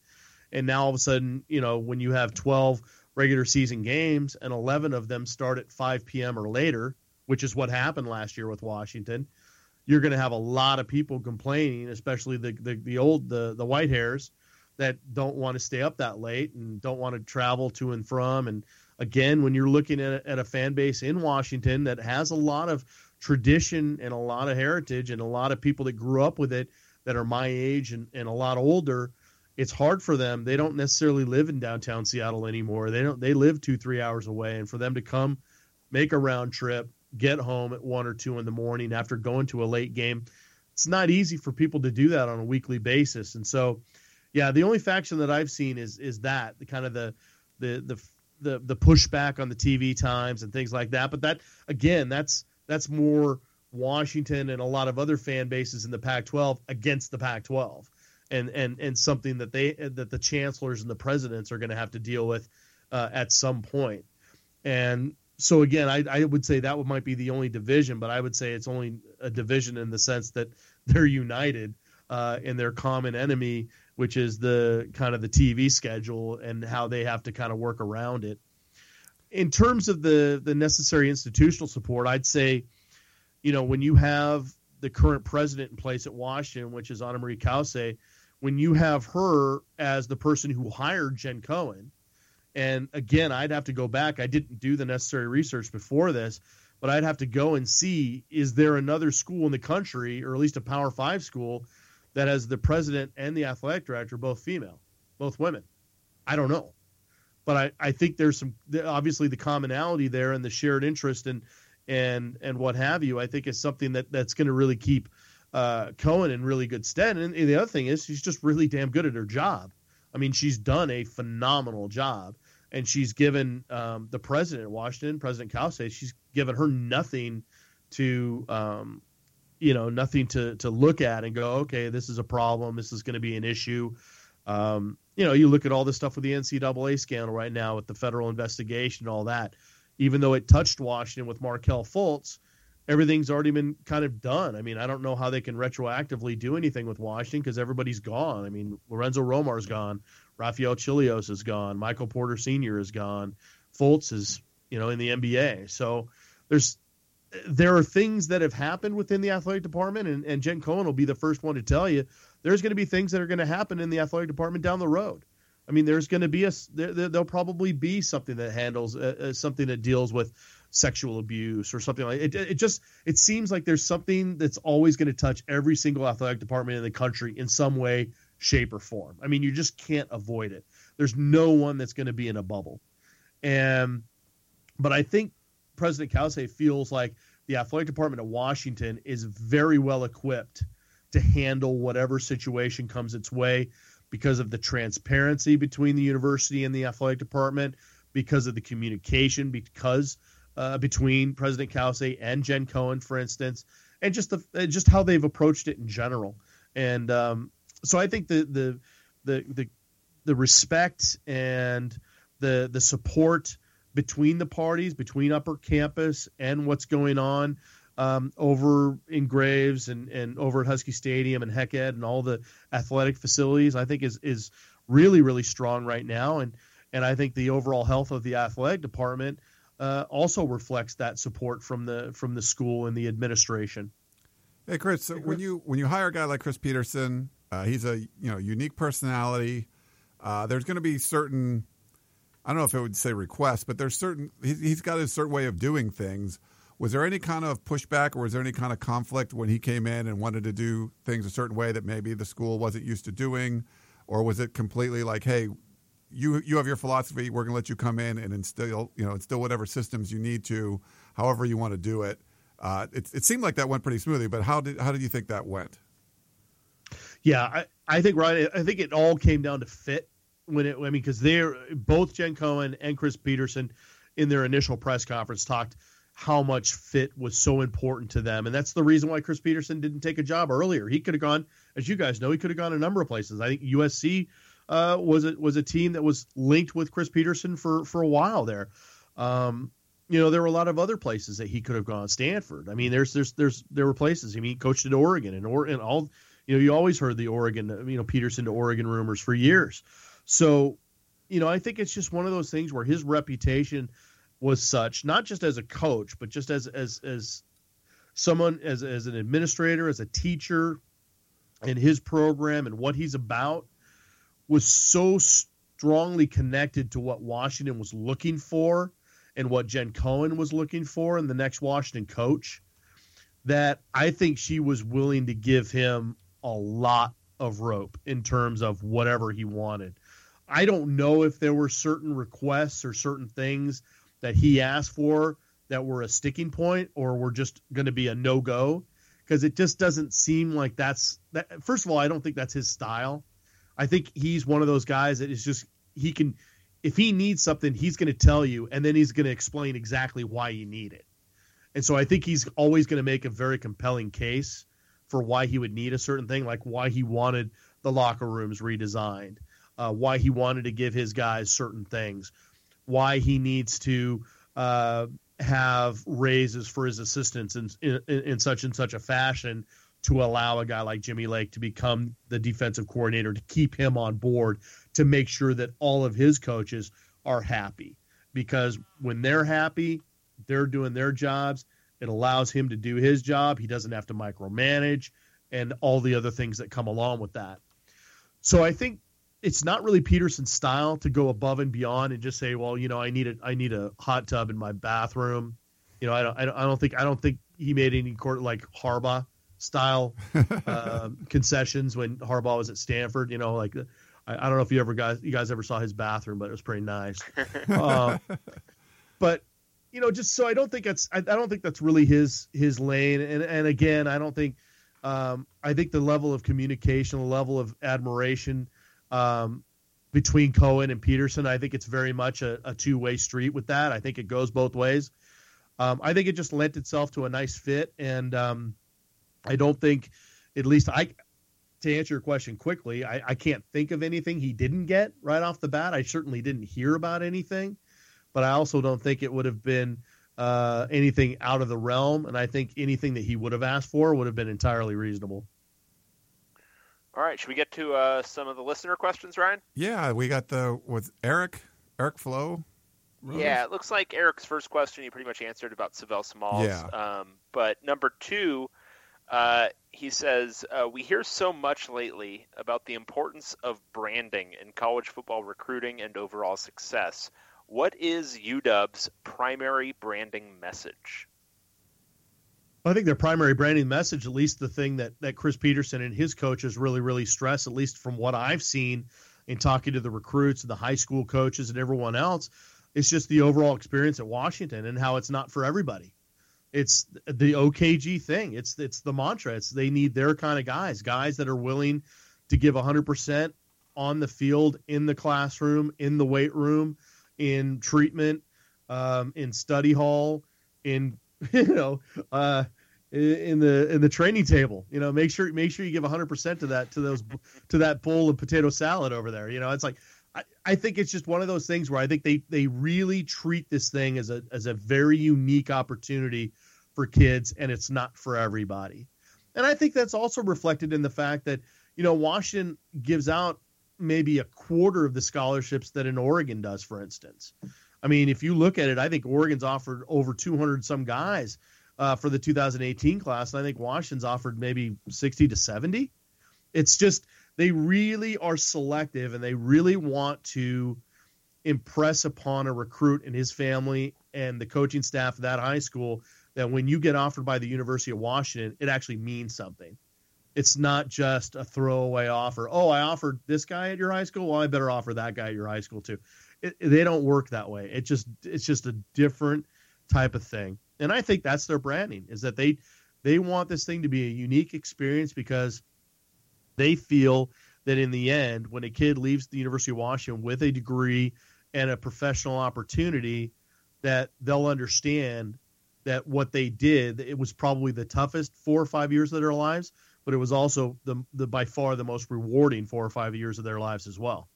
[SPEAKER 4] and now all of a sudden, you know, when you have 12 regular season games and 11 of them start at 5 p.m. or later, which is what happened last year with Washington, you're going to have a lot of people complaining, especially the the, the old the the white hairs that don't want to stay up that late and don't want to travel to and from and again, when you're looking at, at a fan base in Washington that has a lot of tradition and a lot of heritage and a lot of people that grew up with it that are my age and, and a lot older, it's hard for them. They don't necessarily live in downtown Seattle anymore. They don't they live two, three hours away. And for them to come make a round trip, get home at one or two in the morning after going to a late game, it's not easy for people to do that on a weekly basis. And so yeah, the only faction that I've seen is is that the kind of the the the the the pushback on the TV times and things like that. But that again, that's that's more Washington and a lot of other fan bases in the Pac-12 against the Pac-12, and and and something that they that the chancellors and the presidents are going to have to deal with uh, at some point. And so again, I, I would say that might be the only division, but I would say it's only a division in the sense that they're united uh, in their common enemy which is the kind of the TV schedule and how they have to kind of work around it. In terms of the the necessary institutional support, I'd say, you know, when you have the current president in place at Washington, which is Ana Mari Cauce, when you have her as the person who hired Jen Cohen, and again, I'd have to go back. I didn't do the necessary research before this, but I'd have to go and see is there another school in the country, or at least a Power Five school, that has the president and the athletic director both female, both women. I don't know, but I, I think there's some obviously the commonality there and the shared interest and and and what have you. I think is something that that's going to really keep uh, Cohen in really good stead. And the other thing is she's just really damn good at her job. I mean, she's done a phenomenal job, and she's given um, the president of Washington, President Cauce, she's given her nothing to um, you know nothing to to look at and go okay this is a problem. This is going to be an issue. Um, you know you look at all this stuff with the ncaa scandal right now with the federal investigation and all that. Even though it touched washington with markelle fultz everything's already been kind of done. I mean i don't know how they can retroactively do anything with washington because everybody's gone. I mean lorenzo romar's gone. Raphael Chillious is gone. Michael porter senior is gone. Fultz is you know in the nba so there's there are things that have happened within the athletic department, and, and Jen Cohen will be the first one to tell you there's going to be things that are going to happen in the athletic department down the road. I mean, there's going to be a there, there'll probably be something that handles uh, uh, something that deals with sexual abuse or something like it. It just it seems like there's something that's always going to touch every single athletic department in the country in some way, shape, or form. I mean, you just can't avoid it. There's no one that's going to be in a bubble, and but I think President Cauce feels like the athletic department of Washington is very well equipped to handle whatever situation comes its way because of the transparency between the university and the athletic department, because of the communication, because uh, between President Cauce and Jen Cohen, for instance, and just the uh, just how they've approached it in general. And um, so I think the the the the the respect and the the support between the parties, between Upper Campus and what's going on um, over in Graves and, and over at Husky Stadium and Hec Ed and all the athletic facilities, I think is is really really strong right now, and and I think the overall health of the athletic department uh, also reflects that support from the from the school and the administration.
[SPEAKER 2] Hey Chris, so when you when you hire a guy like Chris Petersen, uh, he's a you know unique personality. Uh, there's going to be certain, I don't know if it would say request, but there's certain he's, got a certain way of doing things. Was there any kind of pushback, or was there any kind of conflict when he came in and wanted to do things a certain way that maybe the school wasn't used to doing, or was it completely like, hey, you you have your philosophy, we're going to let you come in and instill you know instill whatever systems you need to, however you want to do it. Uh, it, it seemed like that went pretty smoothly, but how did how did you think that went?
[SPEAKER 4] Yeah, I, I think Ryan. I think it all came down to fit when it. I mean, because they're both Jen Cohen and Chris Petersen in their initial press conference talked how much fit was so important to them, and that's the reason why Chris Petersen didn't take a job earlier. He could have gone, as you guys know, he could have gone a number of places. I think USC uh, was a, was a team that was linked with Chris Petersen for for a while there. Um, you know, there were a lot of other places that he could have gone. Stanford. I mean, there's there's there's there were places. I mean, he coached at Oregon and or and all. You know, you always heard the Oregon, you know, Petersen to Oregon rumors for years. So, you know, I think it's just one of those things where his reputation was such, not just as a coach, but just as as as someone as as an administrator, as a teacher, and his program and what he's about was so strongly connected to what Washington was looking for and what Jen Cohen was looking for in the next Washington coach that I think she was willing to give him a lot of rope in terms of whatever he wanted. I don't know if there were certain requests or certain things that he asked for that were a sticking point or were just going to be a no go because it just doesn't seem like that's that. First of all, I don't think that's his style. I think he's one of those guys that is just he can if he needs something, he's going to tell you, and then he's going to explain exactly why you need it. And so I think he's always going to make a very compelling case for why he would need a certain thing, like why he wanted the locker rooms redesigned, uh, why he wanted to give his guys certain things, why he needs to uh, have raises for his assistants in, in, in such and such a fashion to allow a guy like Jimmy Lake to become the defensive coordinator to keep him on board to make sure that all of his coaches are happy because when they're happy, they're doing their jobs. It allows him to do his job. He doesn't have to micromanage and all the other things that come along with that. So I think it's not really Petersen's style to go above and beyond and just say, well, you know, I need a I need a hot tub in my bathroom. You know, I don't I don't, I don't think I don't think he made any court like Harbaugh style uh, concessions when Harbaugh was at Stanford. You know, like I, I, don't know if you ever guys you guys ever saw his bathroom, but it was pretty nice. uh, but you know, just so I don't think that's I, I, don't think that's really his his lane. And and again, I don't think um, I think the level of communication, the level of admiration um, between Cohen and Petersen. I think it's very much a, a two way street with that. I think it goes both ways. Um, I think it just lent itself to a nice fit, and um, I don't think, at least I, to answer your question quickly, I, I can't think of anything he didn't get right off the bat. I certainly didn't hear about anything, but I also don't think it would have been uh, anything out of the realm. And I think anything that he would have asked for would have been entirely reasonable.
[SPEAKER 1] All right, should we get to uh, some of the listener questions, Ryan?
[SPEAKER 2] Yeah, we got the with Eric, Eric Flo.
[SPEAKER 1] Yeah, it looks like Eric's first question you pretty much answered about Sav'ell Smalls.
[SPEAKER 2] Yeah.
[SPEAKER 1] Um, but number two, uh, he says, uh, We hear so much lately about the importance of branding in college football recruiting and overall success. What is UW's primary branding message?
[SPEAKER 4] I think their primary branding message, at least the thing that, that Chris Petersen and his coaches really, really stress, at least from what I've seen in talking to the recruits and the high school coaches and everyone else, is just the overall experience at Washington and how it's not for everybody. It's the OKG thing. It's it's the mantra. It's they need their kind of guys, guys that are willing to give 100% on the field, in the classroom, in the weight room, in treatment, um, in study hall, in you know, uh, in the in the training table. You know, make sure make sure you give 100% to that to those to that bowl of potato salad over there. You know, it's like I, I think it's just one of those things where I think they they really treat this thing as a as a very unique opportunity for kids, and it's not for everybody. And I think that's also reflected in the fact that you know Washington gives out maybe a quarter of the scholarships that an Oregon does, for instance. I mean, if you look at it, I think Oregon's offered over 200 some guys uh, for the 2018 class, and I think Washington's offered maybe 60 to 70. It's just they really are selective, and they really want to impress upon a recruit and his family and the coaching staff of that high school that when you get offered by the University of Washington, it actually means something. It's not just a throwaway offer. Oh, I offered this guy at your high school. Well, I better offer that guy at your high school too. It, they don't work that way. It just it's just a different type of thing. And I think that's their branding is that they they want this thing to be a unique experience because they feel that in the end, when a kid leaves the University of Washington with a degree and a professional opportunity, that they'll understand that what they did, it was probably the toughest four or five years of their lives, but it was also the, the by far the most rewarding four or five years of their lives as well.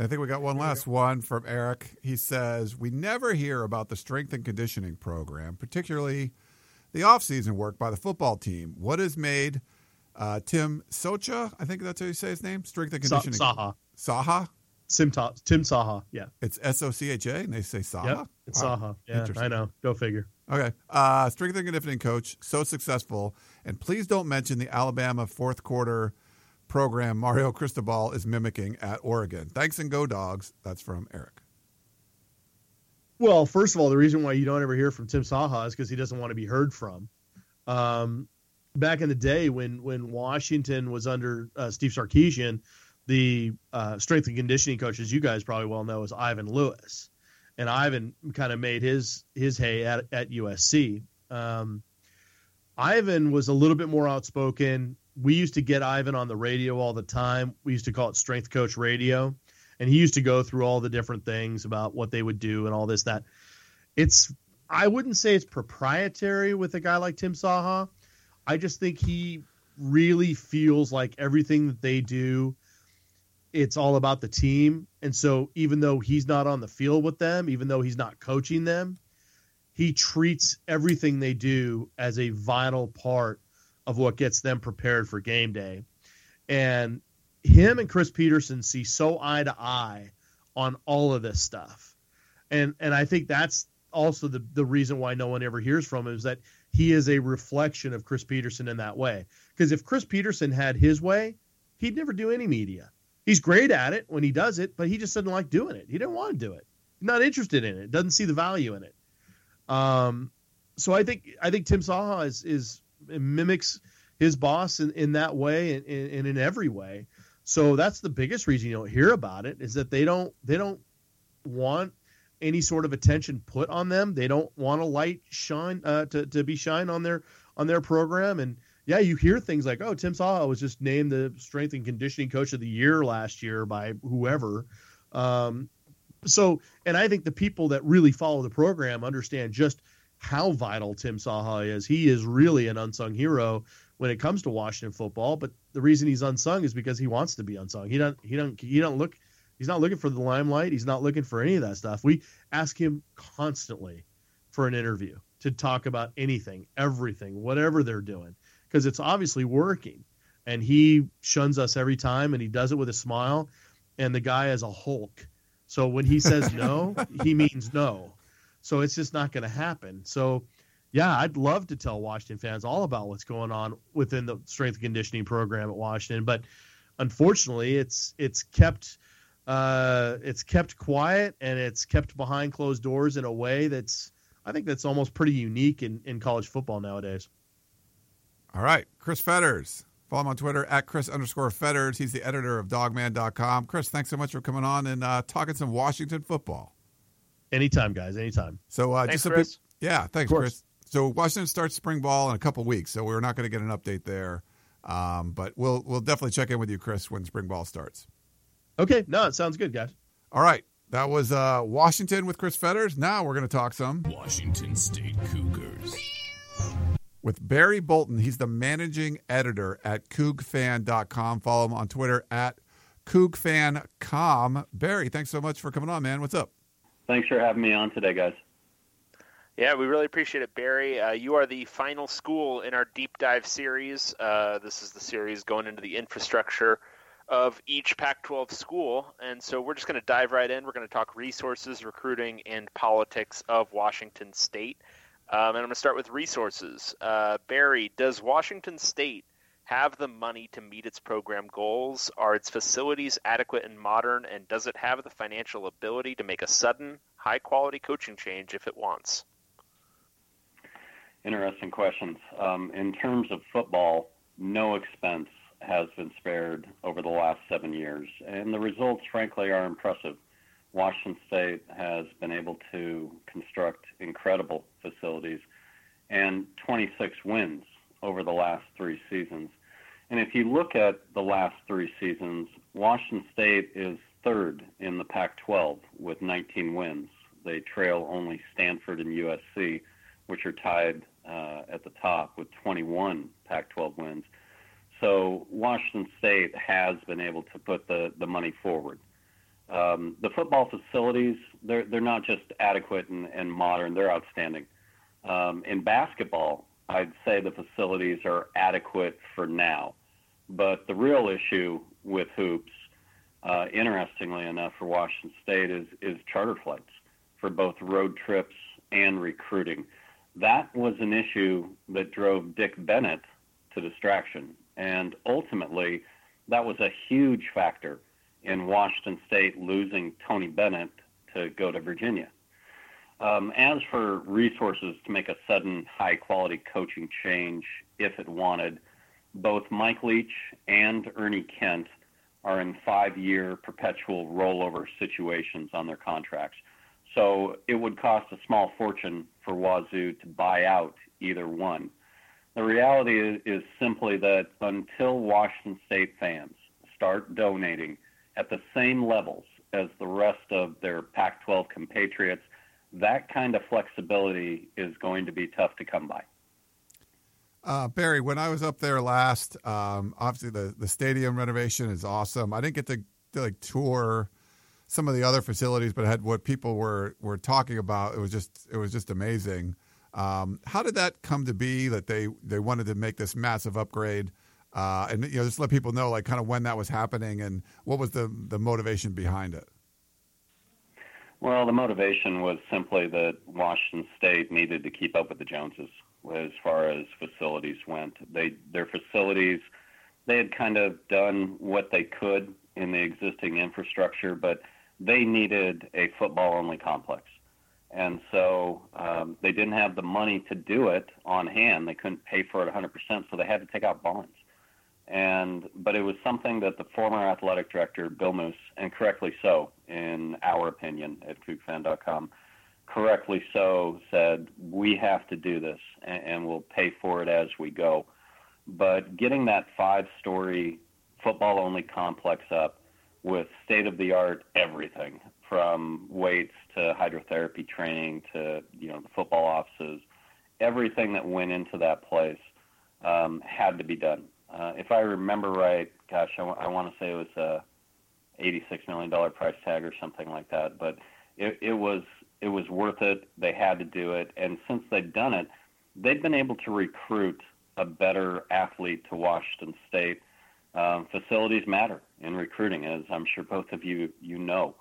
[SPEAKER 2] I think we got one last one from Eric. He says, We never hear about the strength and conditioning program, particularly the off-season work by the football team. What has made uh, Tim Socha, I think that's how you say his name, strength and conditioning.
[SPEAKER 4] Saha.
[SPEAKER 2] Saha?
[SPEAKER 4] Tim, Tim Saha, yeah.
[SPEAKER 2] It's S O C H A, and they say Saha?
[SPEAKER 4] Yep, it's wow. Saha. Yeah, I know. Go figure.
[SPEAKER 2] Okay. Uh, strength and conditioning coach, so successful. And please don't mention the Alabama fourth quarter program Mario Cristobal is mimicking at Oregon. Thanks and go, dogs. That's from Eric.
[SPEAKER 4] Well, first of all, the reason why you don't ever hear from Tim Saha is because he doesn't want to be heard from. Um, back in the day when when Washington was under uh, Steve Sarkisian, the uh, strength and conditioning coach, as you guys probably well know, is Ivan Lewis, and Ivan kind of made his his hay at, at USC. Um, Ivan was a little bit more outspoken. We used to get Ivan on the radio all the time. We used to call it Strength Coach Radio, and he used to go through all the different things about what they would do and all this that. It's I wouldn't say it's proprietary with a guy like Tim Saha. I just think he really feels like everything that they do it's all about the team. And so even though he's not on the field with them, even though he's not coaching them, he treats everything they do as a vital part of what gets them prepared for game day. And him and Chris Petersen see so eye to eye on all of this stuff. And and I think that's also the the reason why no one ever hears from him is that he is a reflection of Chris Petersen in that way. Because if Chris Petersen had his way, he'd never do any media he's great at it when he does it, but he just doesn't like doing it. He didn't want to do it. Not interested in it. Doesn't see the value in it. Um, so I think I think Tim Saha is is mimics his boss in, in that way and, and in every way. So that's the biggest reason you don't hear about it is that they don't they don't want any sort of attention put on them. They don't want a light shine uh, to to be shine on their on their program and yeah, you hear things like, "Oh, Tim Saha was just named the strength and conditioning coach of the year last year by whoever." Um, so, and I think the people that really follow the program understand just how vital Tim Saha is. He is really an unsung hero when it comes to Washington football. But the reason he's unsung is because he wants to be unsung. He don't. He don't. He don't look. He's not looking for the limelight. He's not looking for any of that stuff. We ask him constantly for an interview to talk about anything, everything, whatever they're doing because it's obviously working. And he shuns us every time, and he does it with a smile. And the guy is a Hulk. So when he says no, he means no. So it's just not going to happen. So, yeah, I'd love to tell Washington fans all about what's going on within the strength and conditioning program at Washington, but unfortunately, it's it's kept uh, it's kept quiet and it's kept behind closed doors in a way that's I think that's almost pretty unique in, in college football nowadays.
[SPEAKER 2] All right. Chris Fetters. Follow him on Twitter at Chris underscore Fetters. He's the editor of dawgman.com. Chris, thanks so much for coming on and uh, talking some Washington football.
[SPEAKER 4] Anytime, guys. Anytime.
[SPEAKER 2] So, uh,
[SPEAKER 1] thanks,
[SPEAKER 2] just
[SPEAKER 1] Chris.
[SPEAKER 2] Pe- yeah, thanks, Chris. So, Washington starts spring ball in a couple weeks, so we're not going to get an update there. Um, but we'll we'll definitely check in with you, Chris, when spring ball starts.
[SPEAKER 4] Okay. No, it sounds good, guys.
[SPEAKER 2] All right. That was uh, Washington with Chris Fetters. Now we're going to talk some
[SPEAKER 5] Washington State Cougars
[SPEAKER 2] with Barry Bolton. He's the managing editor at CougFan.com. Follow him on Twitter at CougFan.com. Barry, thanks so much for coming on, man. What's up?
[SPEAKER 6] Thanks for having me on today, guys.
[SPEAKER 1] Yeah, we really appreciate it, Barry. Uh, you are the final school in our deep dive series. Uh, this is the series going into the infrastructure of each Pac 12 school. And so we're just going to dive right in. We're going to talk resources, recruiting, and politics of Washington State. Um, and I'm going to start with resources. Uh, Barry, does Washington State have the money to meet its program goals? Are its facilities adequate and modern? And does it have the financial ability to make a sudden, high quality coaching change if it wants?
[SPEAKER 6] Interesting questions. Um, in terms of football, no expense has been spared over the last seven years, and the results, frankly, are impressive. Washington State has been able to construct incredible facilities and 26 wins over the last three seasons. And if you look at the last three seasons, Washington State is third in the Pac 12 with 19 wins. They trail only Stanford and USC, which are tied uh, at the top with 21 Pac 12 wins. So Washington State has been able to put the, the money forward. Um, the football facilities, they're, they're not just adequate and, and modern, they're outstanding. Um, in basketball, I'd say the facilities are adequate for now. But the real issue with hoops, uh, interestingly enough, for Washington State is, is charter flights for both road trips and recruiting. That was an issue that drove Dick Bennett to distraction. And ultimately, that was a huge factor in Washington State losing Tony Bennett to go to Virginia. Um, as for resources to make a sudden high quality coaching change if it wanted, both Mike Leach and Ernie Kent are in five year perpetual rollover situations on their contracts. So it would cost a small fortune for Wazoo to buy out either one. The reality is, is simply that until Washington State fans start donating at the same levels as the rest of their Pac 12 compatriots, that kind of flexibility is going to be tough to come by.
[SPEAKER 2] Uh, Barry, when I was up there last, um, obviously the, the stadium renovation is awesome. I didn't get to, to like tour some of the other facilities, but I had what people were were talking about. It was just it was just amazing. Um, how did that come to be that they they wanted to make this massive upgrade? Uh, and you know, just let people know like kind of when that was happening and what was the the motivation behind it.
[SPEAKER 6] Well, the motivation was simply that Washington State needed to keep up with the Joneses as far as facilities went. They their facilities they had kind of done what they could in the existing infrastructure, but they needed a football only complex. And so um, they didn't have the money to do it on hand. They couldn't pay for it 100%, so they had to take out bonds. And but it was something that the former athletic director Bill Moos, and correctly so, in our opinion at CougFan.com, correctly so said we have to do this, and, and we'll pay for it as we go. But getting that five-story football-only complex up with state-of-the-art everything from weights to hydrotherapy training to you know the football offices, everything that went into that place um, had to be done uh, if I remember right, gosh, I, w- I want to say it was a $86 million price tag or something like that. But it, it was it was worth it. They had to do it, and since they've done it, they've been able to recruit a better athlete to Washington State. Um, facilities matter in recruiting, as I'm sure both of you you know.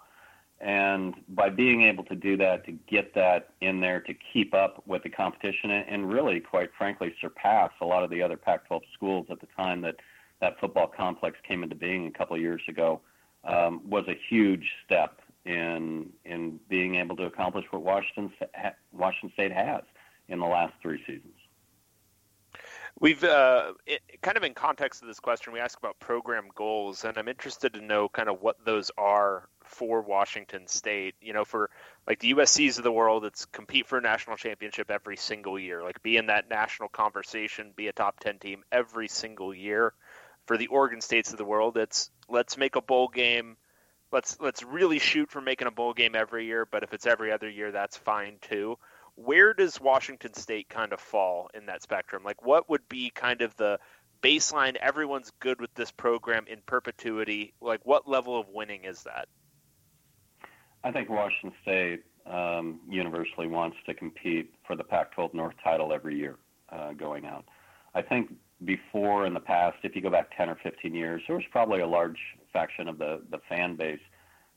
[SPEAKER 6] And by being able to do that, to get that in there, to keep up with the competition, and really, quite frankly, surpass a lot of the other Pac-12 schools at the time that that football complex came into being a couple of years ago, um, was a huge step in in being able to accomplish what Washington Washington State has in the last three seasons.
[SPEAKER 1] We've uh, it, kind of in context of this question, we ask about program goals, and I'm interested to know kind of what those are for Washington State. You know, for like the USC's of the world, it's compete for a national championship every single year, like be in that national conversation, be a top ten team every single year. For the Oregon States of the world, it's let's make a bowl game. Let's let's really shoot for making a bowl game every year, but if it's every other year, that's fine too where does Washington State kind of fall in that spectrum? Like, what would be kind of the baseline? Everyone's good with this program in perpetuity. Like, what level of winning is that?
[SPEAKER 6] I think Washington State um, universally wants to compete for the Pac 12 North title every year uh, going out. I think before in the past, if you go back 10 or 15 years, there was probably a large faction of the, the fan base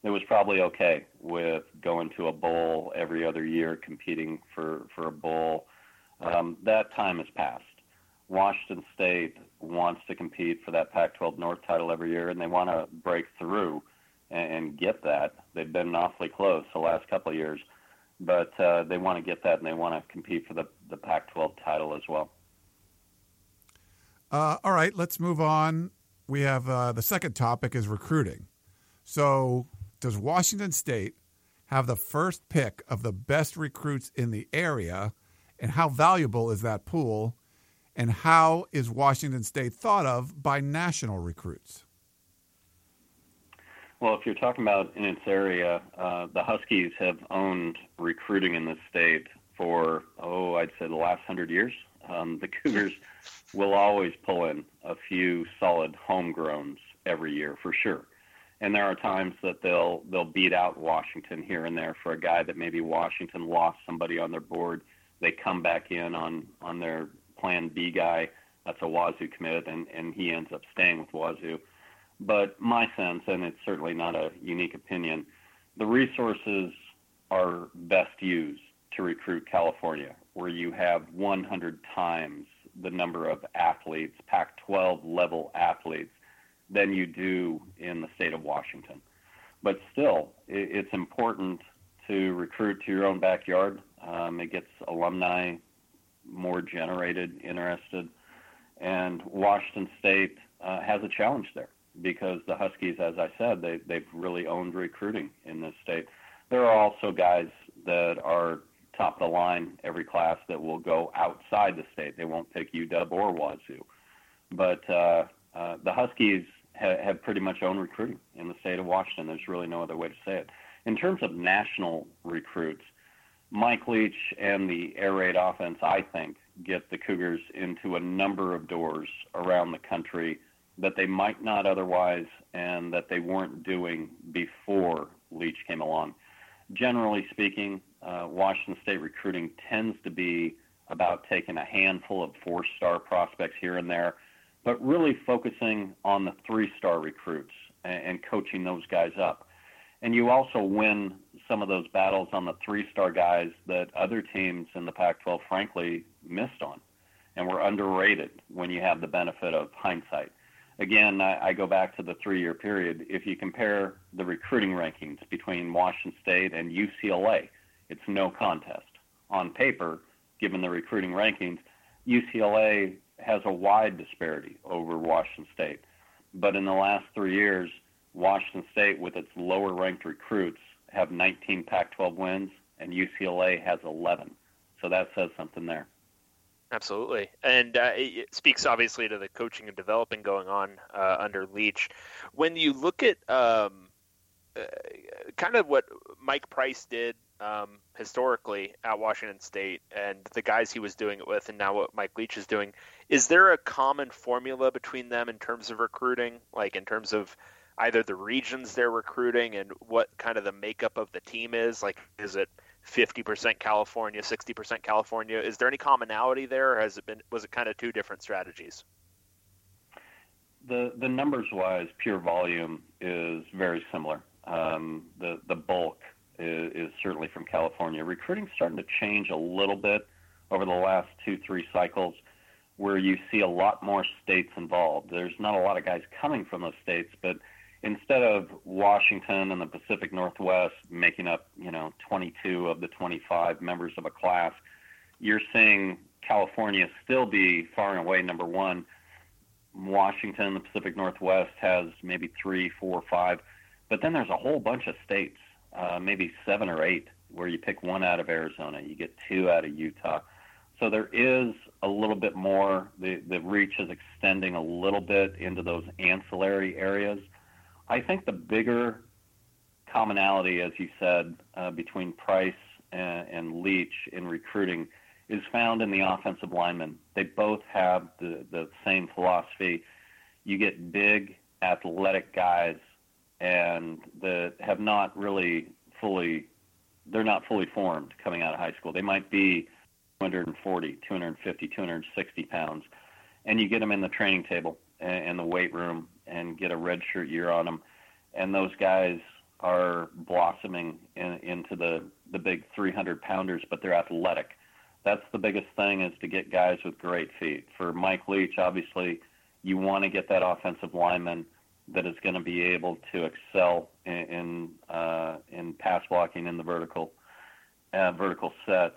[SPEAKER 6] it was probably okay with going to a bowl every other year, competing for for a bowl. Um, that time has passed. Washington State wants to compete for that Pac-12 North title every year, and they want to break through and, and get that. They've been awfully close the last couple of years, but uh, they want to get that, and they want to compete for the, the Pac-12 title as well.
[SPEAKER 2] Uh, all right, let's move on. We have uh, the second topic is recruiting. So, does Washington State have the first pick of the best recruits in the area, and how valuable is that pool? And how is Washington State thought of by national recruits?
[SPEAKER 6] Well, if you're talking about in its area, uh, the Huskies have owned recruiting in this state for, oh, I'd say the last hundred years. Um, the Cougars will always pull in a few solid homegrowns every year for sure. And there are times that they'll they'll beat out Washington here and there for a guy that maybe Washington lost somebody on their board. They come back in on on their Plan B guy. That's a Wazoo commit, and and he ends up staying with Wazoo. But my sense, and it's certainly not a unique opinion, the resources are best used to recruit California, where you have 100 times the number of athletes, Pac 12 level athletes, than you do in the state of Washington. But still, it's important to recruit to your own backyard. Um, it gets alumni more generated, interested. And Washington State uh, has a challenge there because the Huskies, as I said, they, they've really owned recruiting in this state. There are also guys that are top of the line every class that will go outside the state. They won't pick UW or Wazoo. But uh, uh, the Huskies ha- have pretty much owned recruiting in the state of Washington. There's really no other way to say it. In terms of national recruits, Mike Leach and the air raid offense, I think, get the Cougars into a number of doors around the country that they might not otherwise and that they weren't doing before Leach came along. Generally speaking, uh, Washington State recruiting tends to be about taking a handful of four star prospects here and there, but really focusing on the three star recruits and, and coaching those guys up. And you also win some of those battles on the three star guys that other teams in the Pac 12, frankly, missed on and were underrated when you have the benefit of hindsight. Again, I, I go back to the three year period. If you compare the recruiting rankings between Washington State and UCLA, it's no contest. On paper, given the recruiting rankings, UCLA has a wide disparity over Washington State. But in the last three years, Washington State, with its lower ranked recruits, have 19 Pac 12 wins, and UCLA has 11. So that says something there.
[SPEAKER 1] Absolutely, and uh, it speaks obviously to the coaching and developing going on uh, under Leach. When you look at um, uh, kind of what Mike Price did um, historically at Washington State and the guys he was doing it with, and now what Mike Leach is doing, is there a common formula between them in terms of recruiting, like in terms of either the regions they're recruiting and what kind of the makeup of the team is? Like, is it 50% California, 60% California? Is there any commonality there, or has it been was it kind of two different strategies?
[SPEAKER 6] The the numbers wise, pure volume is very similar. Um, the the bulk is, is certainly from California. Recruiting's starting to change a little bit over the last two three cycles, where you see a lot more states involved. There's not a lot of guys coming from those states, but instead of Washington and the Pacific Northwest making up, you know, 22 of the 25 members of a class, you're seeing California still be far and away number one. Washington, the Pacific Northwest has maybe three, four, five, but then there's a whole bunch of states, uh, maybe seven or eight, where you pick one out of Arizona, you get two out of Utah. So there is a little bit more. The the reach is extending a little bit into those ancillary areas. I think the bigger commonality, as you said, uh, between Price and, and Leach in recruiting is found in the offensive linemen. They both have the, the same philosophy. You get big, athletic guys, and that have not really fully, they're not fully formed coming out of high school. They might be 240, 250, 260 pounds, and you get them in the training table uh, and the weight room and get a red shirt year on them, and those guys are blossoming in, into the the big 300 pounders, but they're athletic. That's the biggest thing is to get guys with great feet. For Mike Leach, obviously, you want to get that offensive lineman that is going to be able to excel in in, uh, in pass blocking in the vertical uh, vertical set,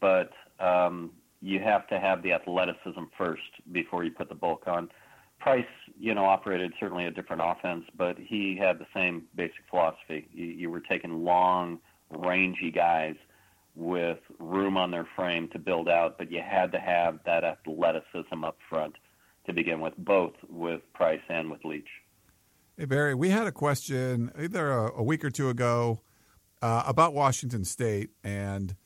[SPEAKER 6] but um, you have to have the athleticism first before you put the bulk on. Price, you know, operated certainly a different offense, but he had the same basic philosophy. You, you were taking long, rangy guys with room on their frame to build out, but you had to have that athleticism up front to begin with, both with Price and with Leach.
[SPEAKER 2] Hey, Barry, we had a question either a, a week or two ago uh, about Washington State and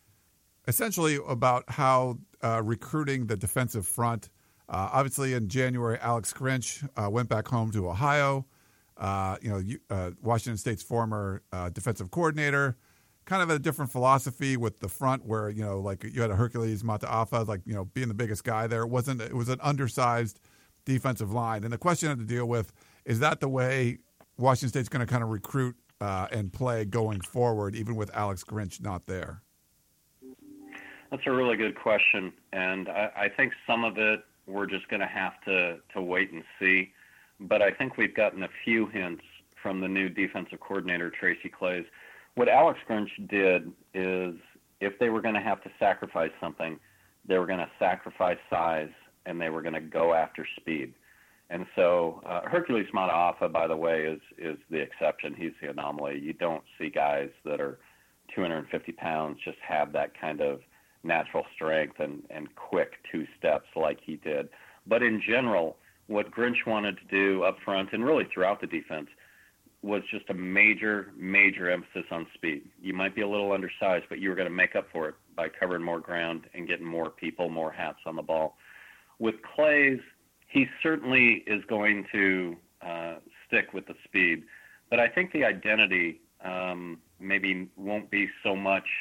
[SPEAKER 2] essentially about how uh, recruiting the defensive front. Uh, obviously, in January, Alex Grinch uh, went back home to Ohio. Uh, you know, uh, Washington State's former defensive coordinator, kind of a different philosophy with the front, where you know, like you had a Hercules Mataafa, like you know, being the biggest guy there. It wasn't it was an undersized defensive line, and the question had to deal with is that the way Washington State's going to kind of recruit uh, and play going forward, even with Alex Grinch not there?
[SPEAKER 6] That's a really good question, and I, I think some of it we're just going to have to to wait and see. But I think we've gotten a few hints from the new defensive coordinator Tracy Claeys. What Alex Grinch did is, if they were going to have to sacrifice something, they were going to sacrifice size and they were going to go after speed. And so uh, Hercules Mataafa, by the way, is is the exception. He's the anomaly. You don't see guys that are 250 pounds just have that kind of natural strength and, and quick two steps like he did. But in general, what Grinch wanted to do up front and really throughout the defense was just a major, major emphasis on speed. You might be a little undersized, but you were going to make up for it by covering more ground and getting more people, more hats on the ball. With Claeys, he certainly is going to uh, stick with the speed, but I think the identity um, maybe won't be so much –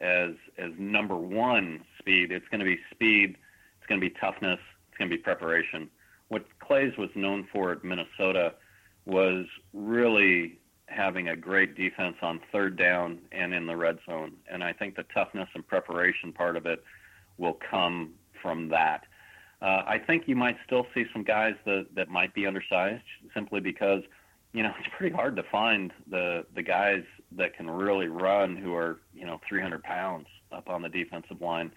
[SPEAKER 6] as as number one speed. It's going to be speed. It's going to be toughness. It's going to be preparation. What Claeys was known for at Minnesota was really having a great defense on third down and in the red zone. And I think the toughness and preparation part of it will come from that. Uh, I think you might still see some guys that, that might be undersized simply because – you know, it's pretty hard to find the the guys that can really run who are you know 300 pounds up on the defensive line.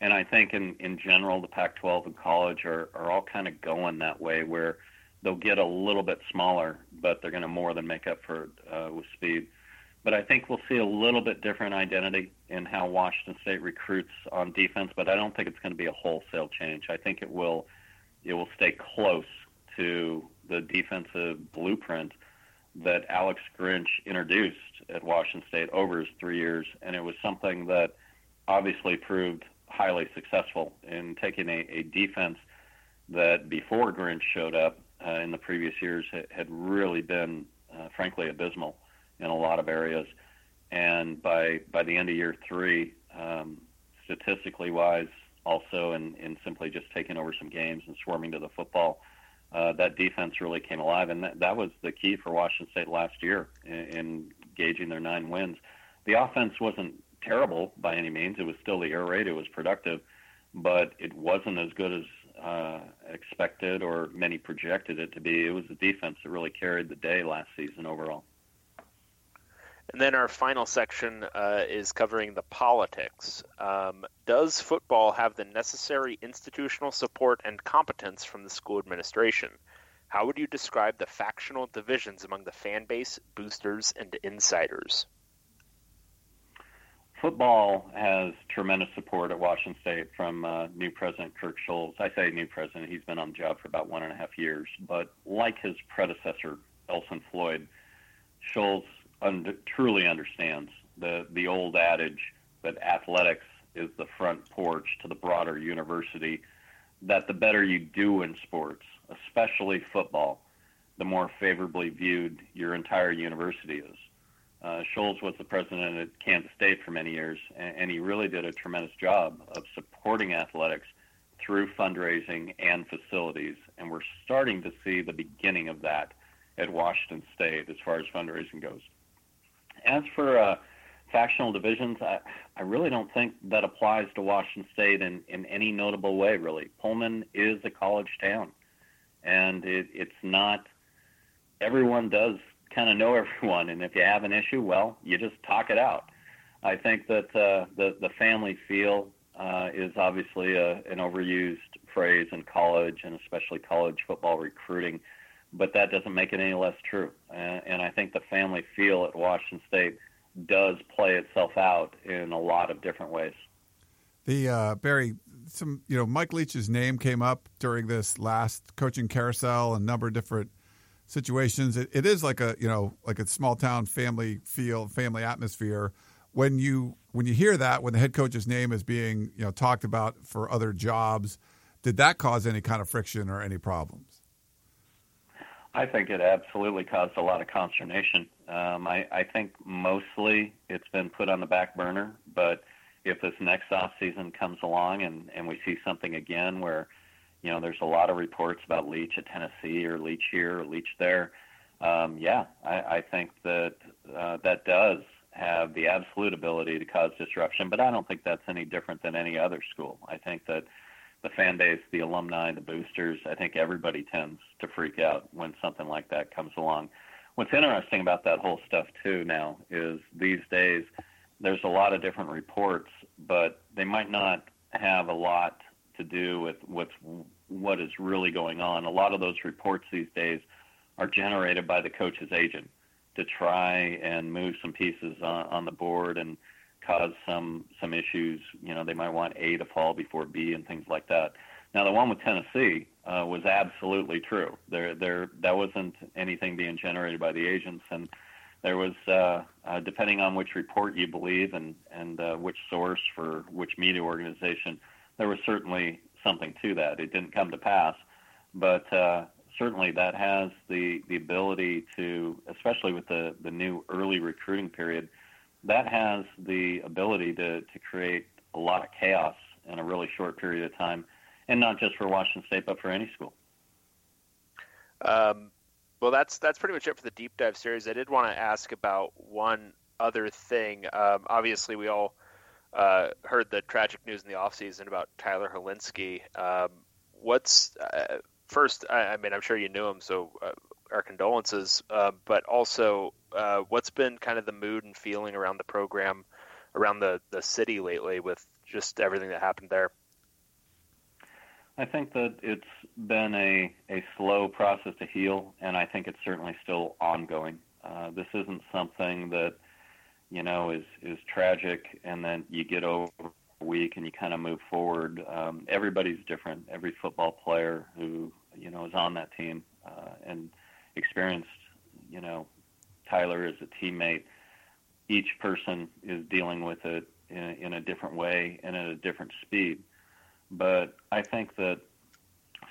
[SPEAKER 6] And I think in in general, the Pac-12 and college are are all kind of going that way where they'll get a little bit smaller, but they're going to more than make up for uh, with speed. But I think we'll see a little bit different identity in how Washington State recruits on defense. But I don't think it's going to be a wholesale change. I think it will it will stay close to the defensive blueprint that Alex Grinch introduced at Washington State over his three years, and it was something that obviously proved highly successful in taking a, a defense that before Grinch showed up uh, in the previous years had, had really been, uh, frankly, abysmal in a lot of areas. And by by the end of year three, um, statistically wise, also in, in simply just taking over some games and swarming to the football, uh, that defense really came alive, and that, that was the key for Washington State last year in, in gauging their nine wins. The offense wasn't terrible by any means; it was still the air raid; it was productive, but it wasn't as good as uh, expected or many projected it to be. It was the defense that really carried the day last season overall.
[SPEAKER 1] And then our final section uh, is covering the politics. Um, does football have the necessary institutional support and competence from the school administration? How would you describe the factional divisions among the fan base, boosters, and insiders?
[SPEAKER 6] Football has tremendous support at Washington State from uh, new president Kirk Schulz. I say new president; he's been on the job for about one and a half years. But like his predecessor, Elson Floyd, Schulz un- truly understands the the old adage that athletics is the front porch to the broader university. That the better you do in sports, especially football, the more favorably viewed your entire university is. Uh, Schulz was the president at Kansas State for many years, and, and he really did a tremendous job of supporting athletics through fundraising and facilities. And we're starting to see the beginning of that at Washington State as far as fundraising goes. As for uh, factional divisions, I, I really don't think that applies to Washington State in, in any notable way, really. Pullman is a college town, and it, it's not, everyone does kind of know everyone, and if you have an issue, well, you just talk it out. I think that uh, the, the family feel uh, is obviously a, an overused phrase in college and especially college football recruiting, but that doesn't make it any less true. And, and I think the family feel at Washington State does play itself out in a lot of different ways.
[SPEAKER 2] The uh, Barry, some you know, Mike Leach's name came up during this last coaching carousel, a number of different situations. It, it is like a you know, like a small town family feel, family atmosphere. When you when you hear that, when the head coach's name is being you know talked about for other jobs, did that cause any kind of friction or any problems?
[SPEAKER 6] I think it absolutely caused a lot of consternation. Um, I, I think mostly it's been put on the back burner, but if this next off season comes along and, and we see something again where, you know, there's a lot of reports about Leach at Tennessee or Leach here or Leach there, um, yeah, I, I think that uh, that does have the absolute ability to cause disruption, but I don't think that's any different than any other school. I think that the fan base, the alumni, the boosters, I think everybody tends to freak out when something like that comes along. What's interesting about that whole stuff too now is these days there's a lot of different reports, but they might not have a lot to do with what's what is really going on. A lot of those reports these days are generated by the coach's agent to try and move some pieces on, on the board and cause some some issues. You know, they might want A to fall before B and things like that. Now, the one with Tennessee uh, was absolutely true. There, there, that wasn't anything being generated by the agents, and there was, uh, uh, depending on which report you believe and and uh, which source for which media organization, there was certainly something to that. It didn't come to pass, but uh, certainly that has the the ability to, especially with the the new early recruiting period, that has the ability to to create a lot of chaos in a really short period of time and not just for Washington State, but for any school.
[SPEAKER 1] Um, well, that's that's pretty much it for the deep dive series. I did want to ask about one other thing. Um, obviously, we all uh, heard the tragic news in the offseason about Tyler Hilinski. Um, what's uh, first? I, I, mean, I'm sure you knew him, so uh, our condolences. Uh, but also, uh, what's been kind of the mood and feeling around the program, around the the city lately, with just everything that happened there?
[SPEAKER 6] I think that it's been a, a slow process to heal, and I think it's certainly still ongoing. Uh, this isn't something that, you know, is, is tragic and then you get over a week and you kind of move forward. Um, everybody's different. Every football player who, you know, is on that team uh, and experienced, you know, Tyler as a teammate, each person is dealing with it in, in a different way and at a different speed. But I think that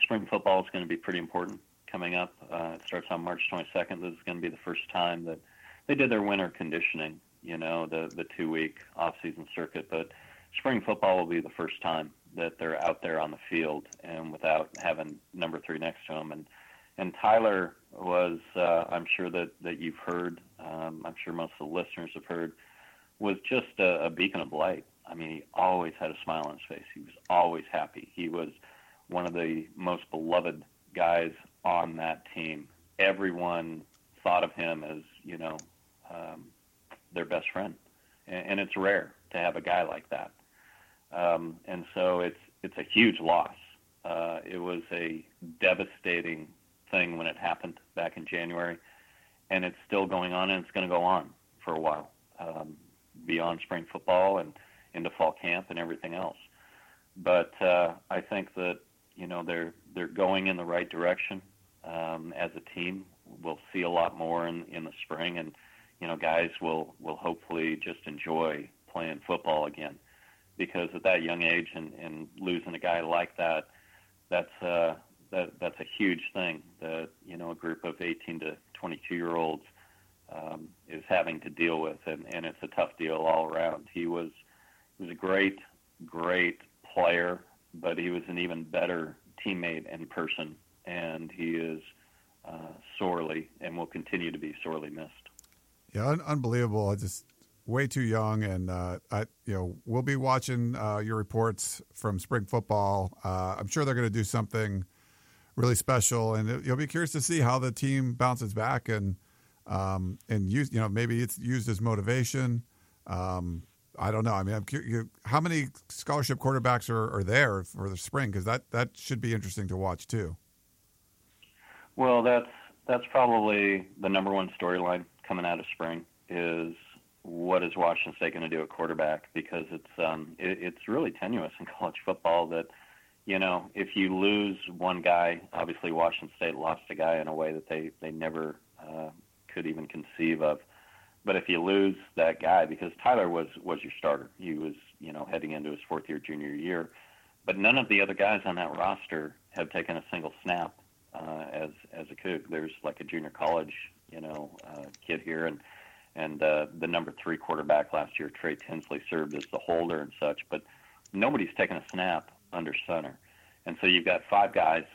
[SPEAKER 6] spring football is going to be pretty important coming up. Uh, it starts on March 22nd. This is going to be the first time that they did their winter conditioning, you know, the the two week off season circuit. But spring football will be the first time that they're out there on the field and without having number three next to them. And and Tyler was, uh, I'm sure that that you've heard, um, I'm sure most of the listeners have heard, was just a, a beacon of light I mean, he always had a smile on his face. He was always happy. He was one of the most beloved guys on that team. Everyone thought of him as, you know, um, their best friend, and, and it's rare to have a guy like that. Um, and so it's it's a huge loss. Uh, it was a devastating thing when it happened back in January, and it's still going on, and it's going to go on for a while um, beyond spring football and into fall camp and everything else. But uh, I think that you know they're they're going in the right direction um, as a team. We'll see a lot more in in the spring, and you know guys will will hopefully just enjoy playing football again because at that young age and, and losing a guy like that, that's uh, that that's a huge thing that you know a group of 18 to 22 year olds um, is having to deal with, and, and it's a tough deal all around. He was he was a great, great player, but he was an even better teammate and person, and he is uh, sorely and will continue to be sorely missed.
[SPEAKER 2] Yeah, un- unbelievable. I just way too young, and uh, I, you know, we'll be watching uh, your reports from spring football. Uh, I'm sure they're going to do something really special, and you'll be curious to see how the team bounces back and um, and use, you know, maybe it's used as motivation. Um, I don't know. I mean, I'm curious, how many scholarship quarterbacks are, are there for the spring? Because that that should be interesting to watch too.
[SPEAKER 6] Well, that's that's probably the number one storyline coming out of spring is what is Washington State going to do at quarterback because it's um, it, it's really tenuous in college football that you know if you lose one guy, obviously Washington State lost a guy in a way that they they never uh, could even conceive of. But if you lose that guy, because Tyler was was your starter, he was you know heading into his fourth year junior year, but none of the other guys on that roster have taken a single snap uh, as as a Coug. There's like a junior college you know uh, kid here and and uh, the number three quarterback last year, Trey Tinsley, served as the holder and such, but nobody's taken a snap under center. And so you've got five guys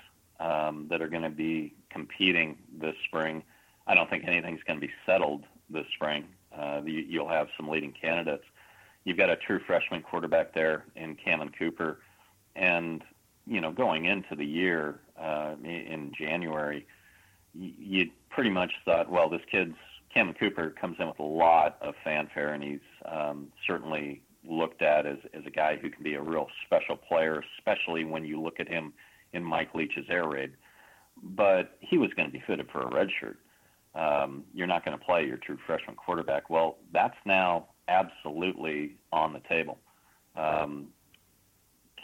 [SPEAKER 6] um, that are going to be competing this spring. I don't think anything's going to be settled this spring. Uh, you, you'll have some leading candidates. You've got a true freshman quarterback there in Cammon Cooper, and you know going into the year uh, in January, you, pretty much thought, well, this kid's Cammon Cooper comes in with a lot of fanfare, and he's um, certainly looked at as, as a guy who can be a real special player, especially when you look at him in Mike Leach's air raid. But he was going to be fitted for a red shirt. Um, you're not going to play your true freshman quarterback. Well, that's now absolutely on the table. Um,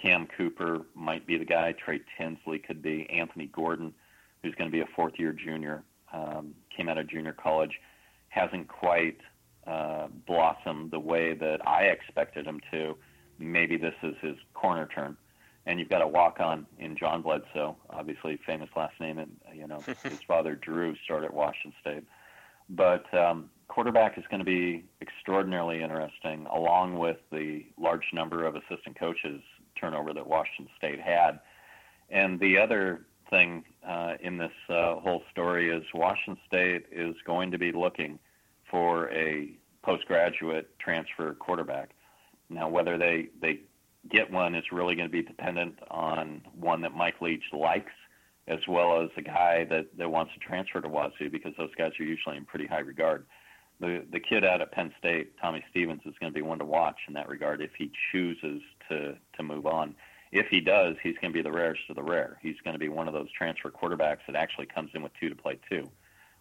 [SPEAKER 6] Cam Cooper might be the guy. Trey Tinsley could be. Anthony Gordon, who's going to be a fourth year junior, um, came out of junior college hasn't quite uh, blossomed the way that I expected him to. Maybe this is his corner turn. And you've got a walk on in John Bledsoe, obviously famous last name, and you know his father Drew started at Washington State. But um, quarterback is going to be extraordinarily interesting, along with the large number of assistant coaches turnover that Washington State had. And the other thing uh, in this uh, whole story is Washington State is going to be looking for a postgraduate transfer quarterback. Now, whether they they get one is really going to be dependent on one that Mike Leach likes, as well as a guy that, that wants to transfer to Wazoo because those guys are usually in pretty high regard. The the kid out at Penn State, Tommy Stevens, is going to be one to watch in that regard if he chooses to to move on if he does, he's going to be the rarest of the rare. He's going to be one of those transfer quarterbacks that actually comes in with two to play two,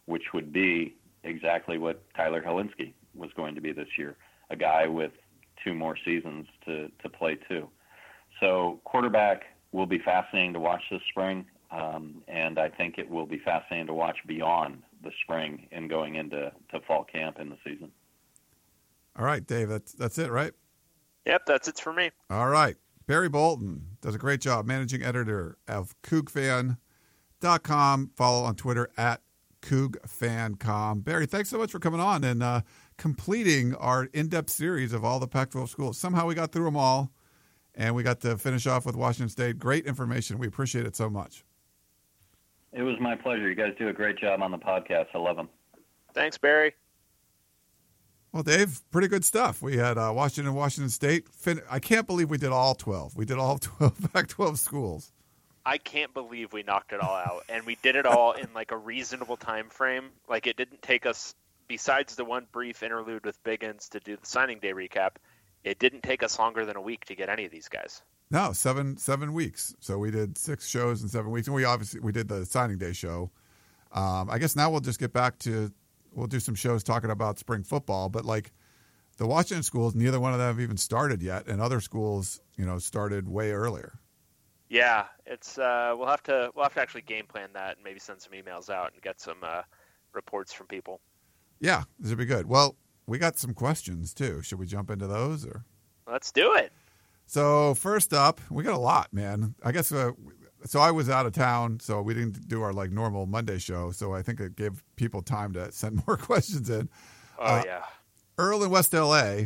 [SPEAKER 6] which would be exactly what Tyler Hilinski was going to be this year, a guy with two more seasons to, to play too. So quarterback will be fascinating to watch this spring, um, and I think it will be fascinating to watch beyond the spring and going into to fall camp in the season.
[SPEAKER 2] All right, Dave, that's that's it, right?
[SPEAKER 1] Yep, that's it for me.
[SPEAKER 2] All right. Barry Bolton does a great job, managing editor of CougFan.com. Follow on Twitter at CougFancom. Barry, thanks so much for coming on and uh, completing our in depth series of all the Pac 12 schools. Somehow we got through them all, and we got to finish off with Washington State. Great information. We appreciate it so much.
[SPEAKER 6] It was my pleasure. You guys do a great job on the podcast. I love them.
[SPEAKER 1] Thanks, Barry.
[SPEAKER 2] Well, Dave, pretty good stuff. We had uh, Washington, Washington State. Fin- I can't believe we did all 12. We did all 12 Pac 12 schools.
[SPEAKER 1] I can't believe we knocked it all out, and we did it all in like a reasonable time frame. Like it didn't take us, besides the one brief interlude with Biggins to do the signing day recap, it didn't take us longer than a week to get any of these guys.
[SPEAKER 2] No, seven seven weeks. So we did six shows in seven weeks, and we obviously we did the signing day show. Um, I guess now we'll just get back to we'll do some shows talking about spring football, but like the Washington schools, neither one of them have even started yet, and other schools, you know, started way earlier.
[SPEAKER 1] Yeah, it's uh, we'll have to we'll have to actually game plan that and maybe send some emails out and get some uh, reports from people.
[SPEAKER 2] Yeah, this would be good. Well, we got some questions too. Should we jump into those or?
[SPEAKER 1] Let's do it.
[SPEAKER 2] So first up, we got a lot, man. I guess uh, so I was out of town, so we didn't do our like normal Monday show. So I think it gave people time to send more questions in.
[SPEAKER 1] Oh
[SPEAKER 2] Uh,
[SPEAKER 1] yeah.
[SPEAKER 2] Earl in West LA.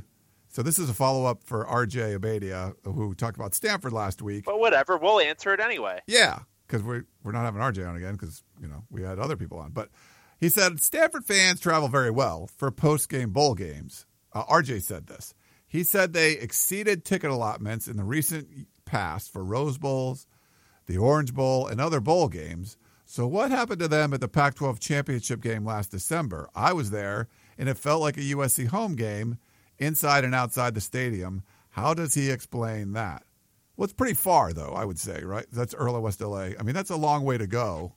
[SPEAKER 2] So this is a follow up for RJ Abeytia, who talked about Stanford last week.
[SPEAKER 1] But whatever, we'll answer it anyway.
[SPEAKER 2] Yeah, because we're we're not having RJ on again because you know we had other people on. But he said Stanford fans travel very well for post game bowl games. Uh, RJ said this. He said they exceeded ticket allotments in the recent past for Rose Bowls, the Orange Bowl, and other bowl games. So, what happened to them at the Pac 12 championship game last December? I was there, and it felt like a USC home game inside and outside the stadium. How does he explain that? Well, it's pretty far, though, I would say, right? That's Early West LA. I mean, that's a long way to go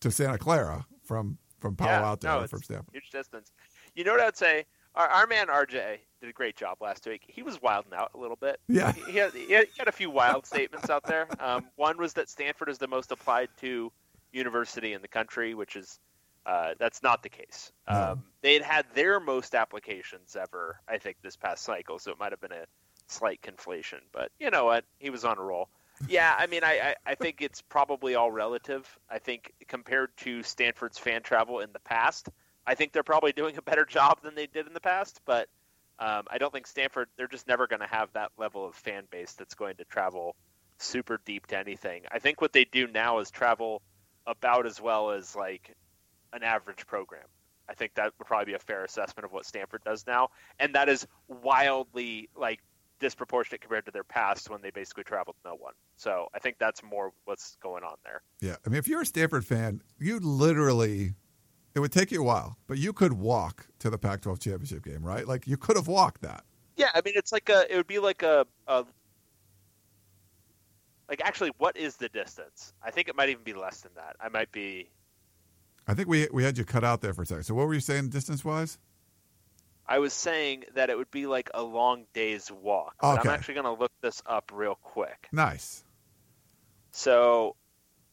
[SPEAKER 2] to Santa Clara from, from Palo
[SPEAKER 1] yeah,
[SPEAKER 2] Alto
[SPEAKER 1] no,
[SPEAKER 2] from Stanford.
[SPEAKER 1] Huge distance. You know what I'd say? Our, our man RJ did a great job last week. He was wilding out a little bit.
[SPEAKER 2] Yeah.
[SPEAKER 1] He, he had- he had a few wild statements out there. Um, one was that Stanford is the most applied to university in the country, which is uh, that's not the case.
[SPEAKER 2] No.
[SPEAKER 1] Um, they had had their most applications ever, I think, this past cycle, so it might have been a slight conflation. But you know what? He was on a roll. Yeah, I mean, I, I, I think it's probably all relative. I think compared to Stanford's fan travel in the past, I think they're probably doing a better job than they did in the past. But um, I don't think Stanford, they're just never going to have that level of fan base that's going to travel super deep to anything. I think what they do now is travel about as well as like an average program. I think that would probably be a fair assessment of what Stanford does now, and that is wildly like disproportionate compared to their past when they basically traveled no one. So I think that's more what's going on there.
[SPEAKER 2] Yeah, I mean, if you're a Stanford fan, you literally, it would take you a while, but you could walk to the Pac-12 championship game, right? Like you could have walked that.
[SPEAKER 1] Yeah, I mean it's like a it would be like a, a like actually what is the distance? I think it might even be less than that. I might be
[SPEAKER 2] I think we we had you cut out there for a second. So what were you saying distance wise?
[SPEAKER 1] I was saying that it would be like a long day's walk. But
[SPEAKER 2] Okay.
[SPEAKER 1] I'm actually going to look this up real quick.
[SPEAKER 2] Nice.
[SPEAKER 1] So,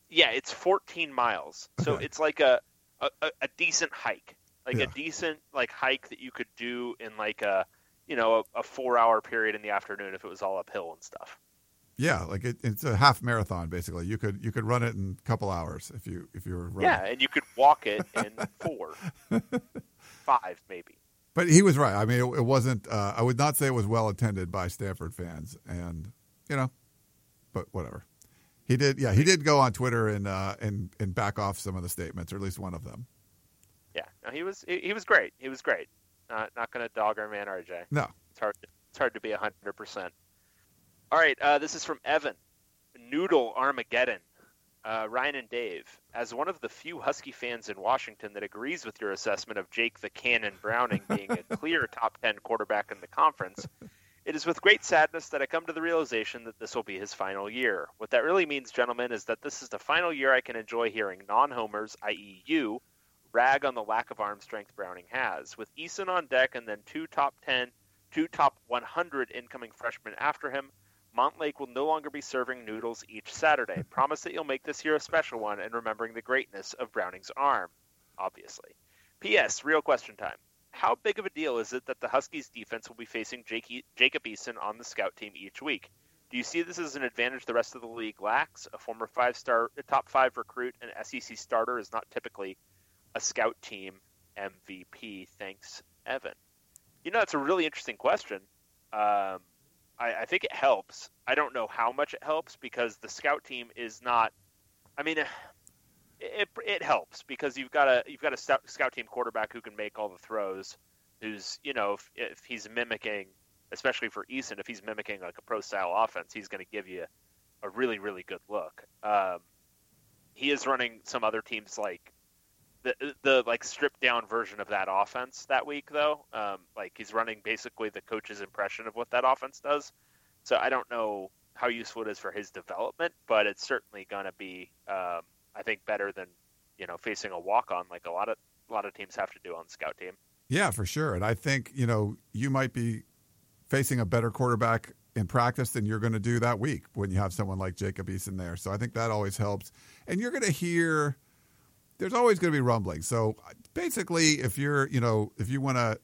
[SPEAKER 1] yeah, it's 14 miles. So
[SPEAKER 2] Okay.
[SPEAKER 1] it's like a, a, a- a decent hike, like
[SPEAKER 2] Yeah.
[SPEAKER 1] a decent like hike that you could do in like a you know a, a four hour period in the afternoon if it was all uphill and stuff.
[SPEAKER 2] Yeah, like it, it's a half marathon basically. You could you could run it in a couple hours if you if you were running.
[SPEAKER 1] Yeah, and you could walk it in four, five maybe.
[SPEAKER 2] But he was right. I mean, it, it wasn't. Uh, I would not say it was well attended by Stanford fans, and you know, but whatever. He did. Yeah, he did go on Twitter and uh, and and back off some of the statements, or at least one of them.
[SPEAKER 1] Yeah, no, he was he, he was great. He was great. Not not going to dog our man RJ.
[SPEAKER 2] No,
[SPEAKER 1] It's hard. It's hard to be hundred percent. All right, uh, this is from Evan. Noodle Armageddon. Uh, Ryan and Dave, as one of the few Husky fans in Washington that agrees with your assessment of Jake the Cannon Browning being a clear top 10 quarterback in the conference, it is with great sadness that I come to the realization that this will be his final year. What that really means, gentlemen, is that this is the final year I can enjoy hearing non homers, i.e., you, rag on the lack of arm strength Browning has. With Eason on deck and then two top 10, two top 100 incoming freshmen after him, Montlake will no longer be serving noodles each Saturday. Promise that you'll make this year a special one and remembering the greatness of Browning's arm, obviously. P.S. Real question time. How big of a deal is it that the Huskies defense will be facing Jake, Jacob Eason on the scout team each week? Do you see this as an advantage the rest of the league lacks? A former five-star, top five recruit and SEC starter is not typically a scout team MVP. Thanks, Evan. You know, it's a really interesting question. Um, I, I think it helps. I don't know how much it helps because the scout team is not. I mean, it it helps because you've got a you've got a scout team quarterback who can make all the throws. Who's you know if, if he's mimicking, especially for Eason, if he's mimicking like a pro style offense, he's going to give you a really really good look. Um, he is running some other teams like the the like stripped down version of that offense that week though. Um, like he's running basically the coach's impression of what that offense does. So I don't know how useful it is for his development, but it's certainly going to be, um, I think, better than you know facing a walk on like a lot of a lot of teams have to do on scout team.
[SPEAKER 2] yeah, for sure. And I think you know you might be facing a better quarterback in practice than you're going to do that week when you have someone like Jacob Eason there. So I think that always helps. And you're going to hear there's always going to be rumbling. So basically, if you're, you know, if you want to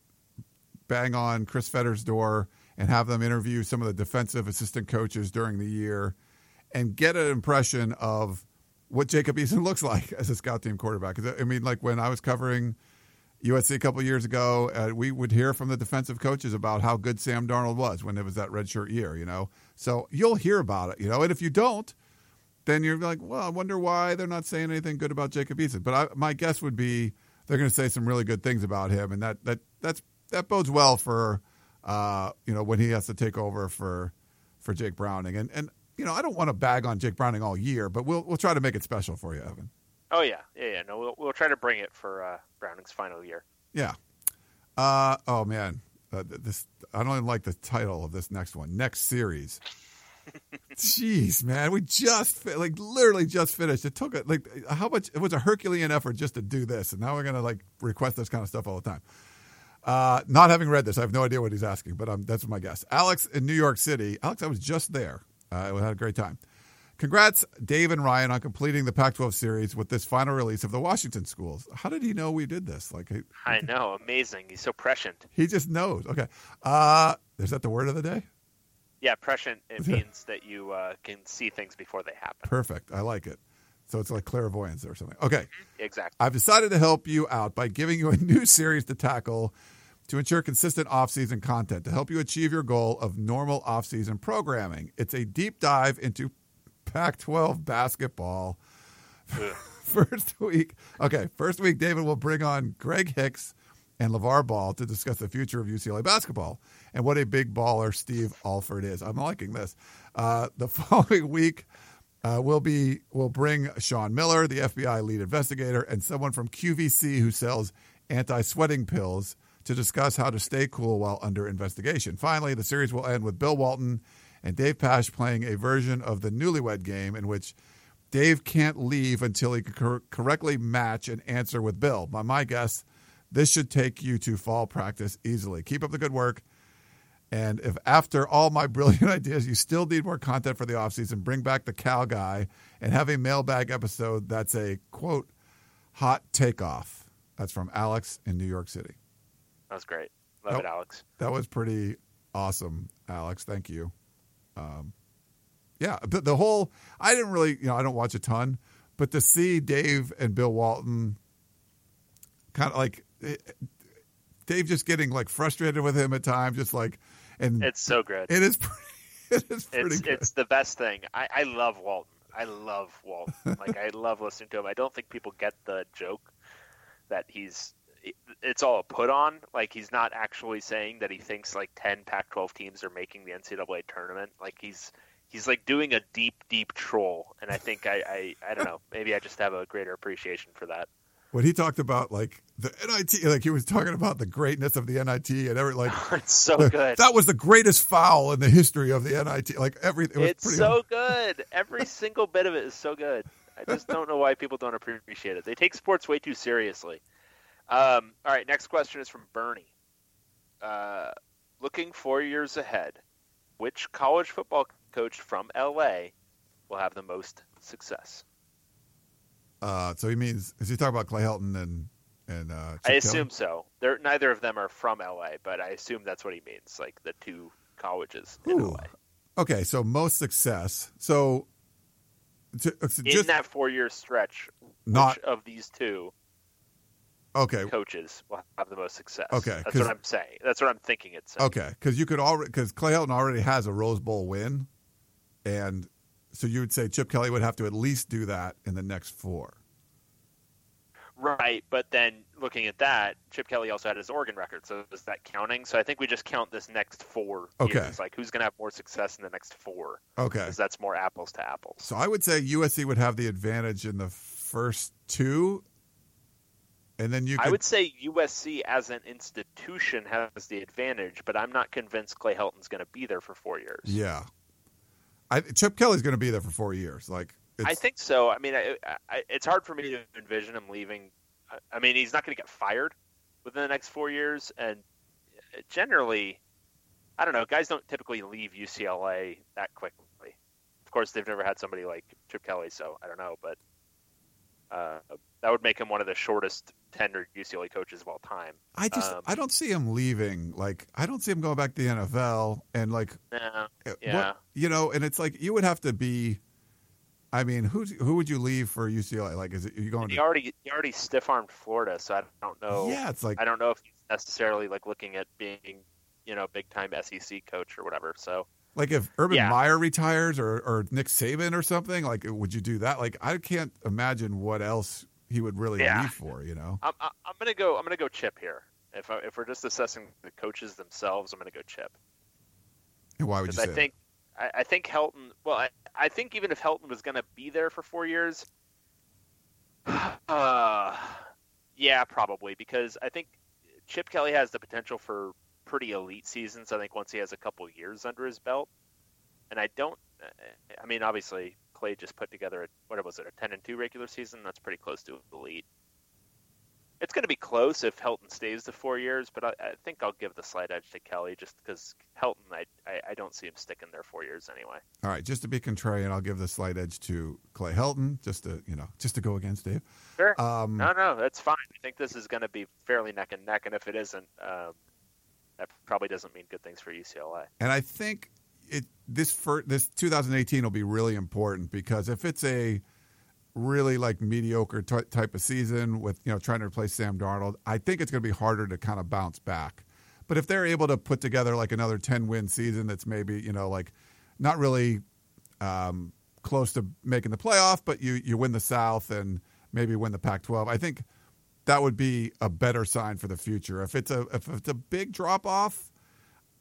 [SPEAKER 2] bang on Chris Fetter's door and have them interview some of the defensive assistant coaches during the year and get an impression of what Jacob Eason looks like as a scout team quarterback. I mean, like when I was covering USC a couple years ago, uh, we would hear from the defensive coaches about how good Sam Darnold was when it was that redshirt year, you know. So you'll hear about it, you know. And if you don't, then you're like, well, I wonder why they're not saying anything good about Jacob Eason. But I, my guess would be they're going to say some really good things about him, and that that that's that bodes well for uh, you know when he has to take over for for Jake Browning. And and you know I don't want to bag on Jake Browning all year, but we'll we'll try to make it special for you, Evan.
[SPEAKER 1] Oh yeah, yeah, yeah. No, we'll, we'll try to bring it for uh, Browning's final year.
[SPEAKER 2] Yeah. Uh, oh man, uh, this I don't even like the title of this next one. Next series. Jeez, man, we just like literally just finished. It took a, like how much? It was a Herculean effort just to do this, and now we're gonna like request this kind of stuff all the time. Uh, not having read this, I have no idea what he's asking, but um, that's my guess. Alex in New York City. Alex, I was just there. Uh, we had a great time. Congrats, Dave and Ryan, on completing the Pac-12 series with this final release of the Washington schools. How did he know we did this? Like, he,
[SPEAKER 1] I know, amazing. He's so prescient.
[SPEAKER 2] he just knows. Okay. Uh, is that the word of the day?
[SPEAKER 1] Yeah, prescient. It means that you uh, can see things before they happen.
[SPEAKER 2] Perfect. I like it. So it's like clairvoyance or something. Okay.
[SPEAKER 1] Exactly.
[SPEAKER 2] I've decided to help you out by giving you a new series to tackle to ensure consistent off-season content to help you achieve your goal of normal off-season programming. It's a deep dive into Pac-12 basketball. first week, okay, first week, David will bring on Greg Hicks and LaVar Ball to discuss the future of UCLA basketball and what a big baller Steve Alford is. I'm liking this. Uh, the following week, uh, we'll be we'll bring Sean Miller, the FBI lead investigator, and someone from QVC who sells anti-sweating pills to discuss how to stay cool while under investigation. Finally, the series will end with Bill Walton and Dave Pasch playing a version of the Newlywed Game in which Dave can't leave until he can cor- correctly match an answer with Bill. By my guess, this should take you to fall practice easily. Keep up the good work. And if after all my brilliant ideas, you still need more content for the offseason, bring back the cow guy and have a mailbag episode that's a quote, hot takeoff. That's from Alex in New York City.
[SPEAKER 1] That was great. Love
[SPEAKER 2] Nope.
[SPEAKER 1] it, Alex.
[SPEAKER 2] That was pretty awesome, Alex. Thank you. Um, yeah, the, the whole, I didn't really, you know, I don't watch a ton, but to see Dave and Bill Walton kind of like, Dave just getting like frustrated with him at times, just like, and
[SPEAKER 1] It's so good.
[SPEAKER 2] it is pretty, it is pretty
[SPEAKER 1] it's
[SPEAKER 2] good.
[SPEAKER 1] it's the best thing. I, I love Walton. I love Walton. like I love listening to him. I don't think people get the joke that he's it's all a put on. Like he's not actually saying that he thinks like ten Pac-12 teams are making the NCAA tournament. Like he's he's like doing a deep deep troll. And I think I I, I don't know. Maybe I just have a greater appreciation for that.
[SPEAKER 2] When he talked about like the NIT, like he was talking about the greatness of the NIT and every like
[SPEAKER 1] it's so
[SPEAKER 2] the-
[SPEAKER 1] good.
[SPEAKER 2] that was the greatest foul in the history of the NIT. Like every, it
[SPEAKER 1] it's so good. Every single bit of it is so good. I just don't know why people don't appreciate it. They take sports way too seriously. Um, all right, next question is from Bernie. Uh, looking four years ahead, which college football coach from LA will have the most success?
[SPEAKER 2] Uh, so he means is he talking about Clay Helton and and uh,
[SPEAKER 1] I
[SPEAKER 2] Kelly?
[SPEAKER 1] assume so. They're, neither of them are from LA, but I assume that's what he means, like the two colleges in
[SPEAKER 2] Ooh.
[SPEAKER 1] LA.
[SPEAKER 2] Okay, so most success. So, to, uh,
[SPEAKER 1] In
[SPEAKER 2] just
[SPEAKER 1] that four-year stretch,
[SPEAKER 2] not
[SPEAKER 1] which of these two
[SPEAKER 2] okay.
[SPEAKER 1] coaches will have the most success.
[SPEAKER 2] Okay,
[SPEAKER 1] that's what I'm saying. That's what I'm thinking. It's saying.
[SPEAKER 2] Okay, because you could already because Clay Helton already has a Rose Bowl win, and so you would say Chip Kelly would have to at least do that in the next four.
[SPEAKER 1] right. But then looking at that, Chip Kelly also had his Oregon record, so is that counting? So I think we just count this next four
[SPEAKER 2] Okay.
[SPEAKER 1] years. Like who's going to have more success in the next four?
[SPEAKER 2] Okay,
[SPEAKER 1] Because that's more apples to apples.
[SPEAKER 2] so I would say USC would have the advantage in the first two, and then you could
[SPEAKER 1] I would say USC as an institution has the advantage, but I'm not convinced Clay Helton's going to be there for four years.
[SPEAKER 2] yeah. I, Chip Kelly's going to be there for four years. Like it's,
[SPEAKER 1] I think so. I mean, I, I, it's hard for me to envision him leaving. I- I mean, he's not going to get fired within the next four years, and generally, I don't know. Guys don't typically leave UCLA that quickly. Of course, they've never had somebody like Chip Kelly, so I don't know, but uh, that would make him one of the shortest tenured UCLA coaches of all time.
[SPEAKER 2] I just
[SPEAKER 1] um,
[SPEAKER 2] I don't see him leaving. Like I don't see him going back to the NFL and like Uh, what-
[SPEAKER 1] Yeah.
[SPEAKER 2] you know, and it's like you would have to be. I mean, who who would you leave for UCLA? Like, is it you going
[SPEAKER 1] he
[SPEAKER 2] to?
[SPEAKER 1] already he already stiff armed Florida, so I don't know.
[SPEAKER 2] Yeah, it's like
[SPEAKER 1] I don't know if he's necessarily like looking at being, you know, big time SEC coach or whatever. So
[SPEAKER 2] like if Urban
[SPEAKER 1] Yeah.
[SPEAKER 2] Meyer retires or or Nick Saban or something. Like, would you do that? Like, I can't imagine what else he would really
[SPEAKER 1] Yeah.
[SPEAKER 2] leave for. You know?
[SPEAKER 1] I'm I'm gonna go I'm gonna go Chip here, If I, if we're just assessing the coaches themselves, I'm going to go Chip
[SPEAKER 2] And why would you say
[SPEAKER 1] I think I, I think Helton. Well, I, I think even if Helton was going to be there for four years, uh, yeah, probably because I think Chip Kelly has the potential for pretty elite seasons. I think once he has a couple years under his belt, and I don't. I mean, obviously Just put together a, what was it, a ten and two regular season? That's pretty close to elite. It's going to be close if Helton stays the four years, but I, I think I'll give the slight edge to Kelly just because Helton, I, I, I don't see him sticking there four years anyway.
[SPEAKER 2] All right, just to be contrarian, I'll give the slight edge to Clay Helton, just to you know, just to go against Dave.
[SPEAKER 1] Sure.
[SPEAKER 2] Um,
[SPEAKER 1] No, no, that's fine. I think this is going to be fairly neck and neck, and if it isn't, um, that probably doesn't mean good things for UCLA.
[SPEAKER 2] And I think it this for this 2018 will be really important because if it's a really like mediocre ty type of season with you know trying to replace Sam Darnold, I think it's going to be harder to kind of bounce back. But if they're able to put together like another 10 win season that's maybe you know like not really um, close to making the playoff, but you you win the South and maybe win the Pac-12, I think that would be a better sign for the future. If it's a if it's a big drop off,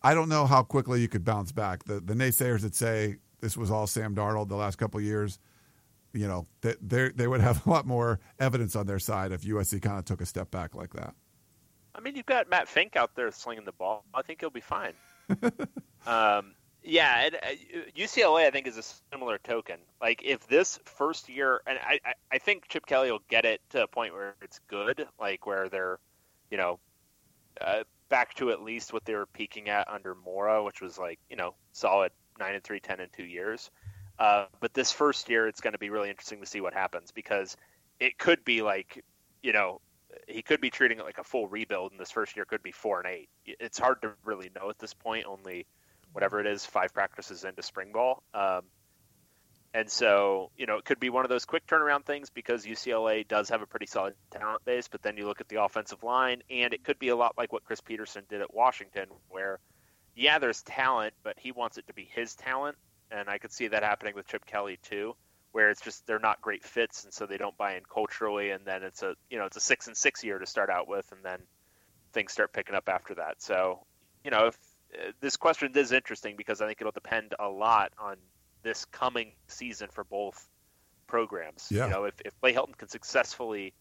[SPEAKER 2] I don't know how quickly you could bounce back. The the naysayers that say this was all Sam Darnold the last couple years, you know, they they they would have a lot more evidence on their side if USC kind of took a step back like that.
[SPEAKER 1] I mean, you've got Matt Fink out there slinging the ball. I think he'll be fine. um, yeah, and, uh, UCLA I think is a similar token. Like if this first year, and I, I, I think Chip Kelly will get it to a point where it's good, like where they're, you know, uh, back to at least what they were peaking at under Mora, which was like you know solid nine and three, ten and two years. Uh, but this first year, it's going to be really interesting to see what happens because it could be like, you know, he could be treating it like a full rebuild, and this first year could be four and eight. It's hard to really know at this point. Only whatever it is, five practices into spring ball. Um, and so, you know, it could be one of those quick turnaround things because UCLA does have a pretty solid talent base, but then you look at the offensive line, and it could be a lot like what Chris Petersen did at Washington, where, yeah, there's talent, but he wants it to be his talent. And I could see that happening with Chip Kelly, too, where it's just they're not great fits, and so they don't buy in culturally, and then it's a, you know, it's a six and six year to start out with, and then things start picking up after that. So, you know, if uh, this question is interesting because I think it'll depend a lot on this coming season for both programs.
[SPEAKER 2] Yeah.
[SPEAKER 1] You know, if, if Clay Helton can successfully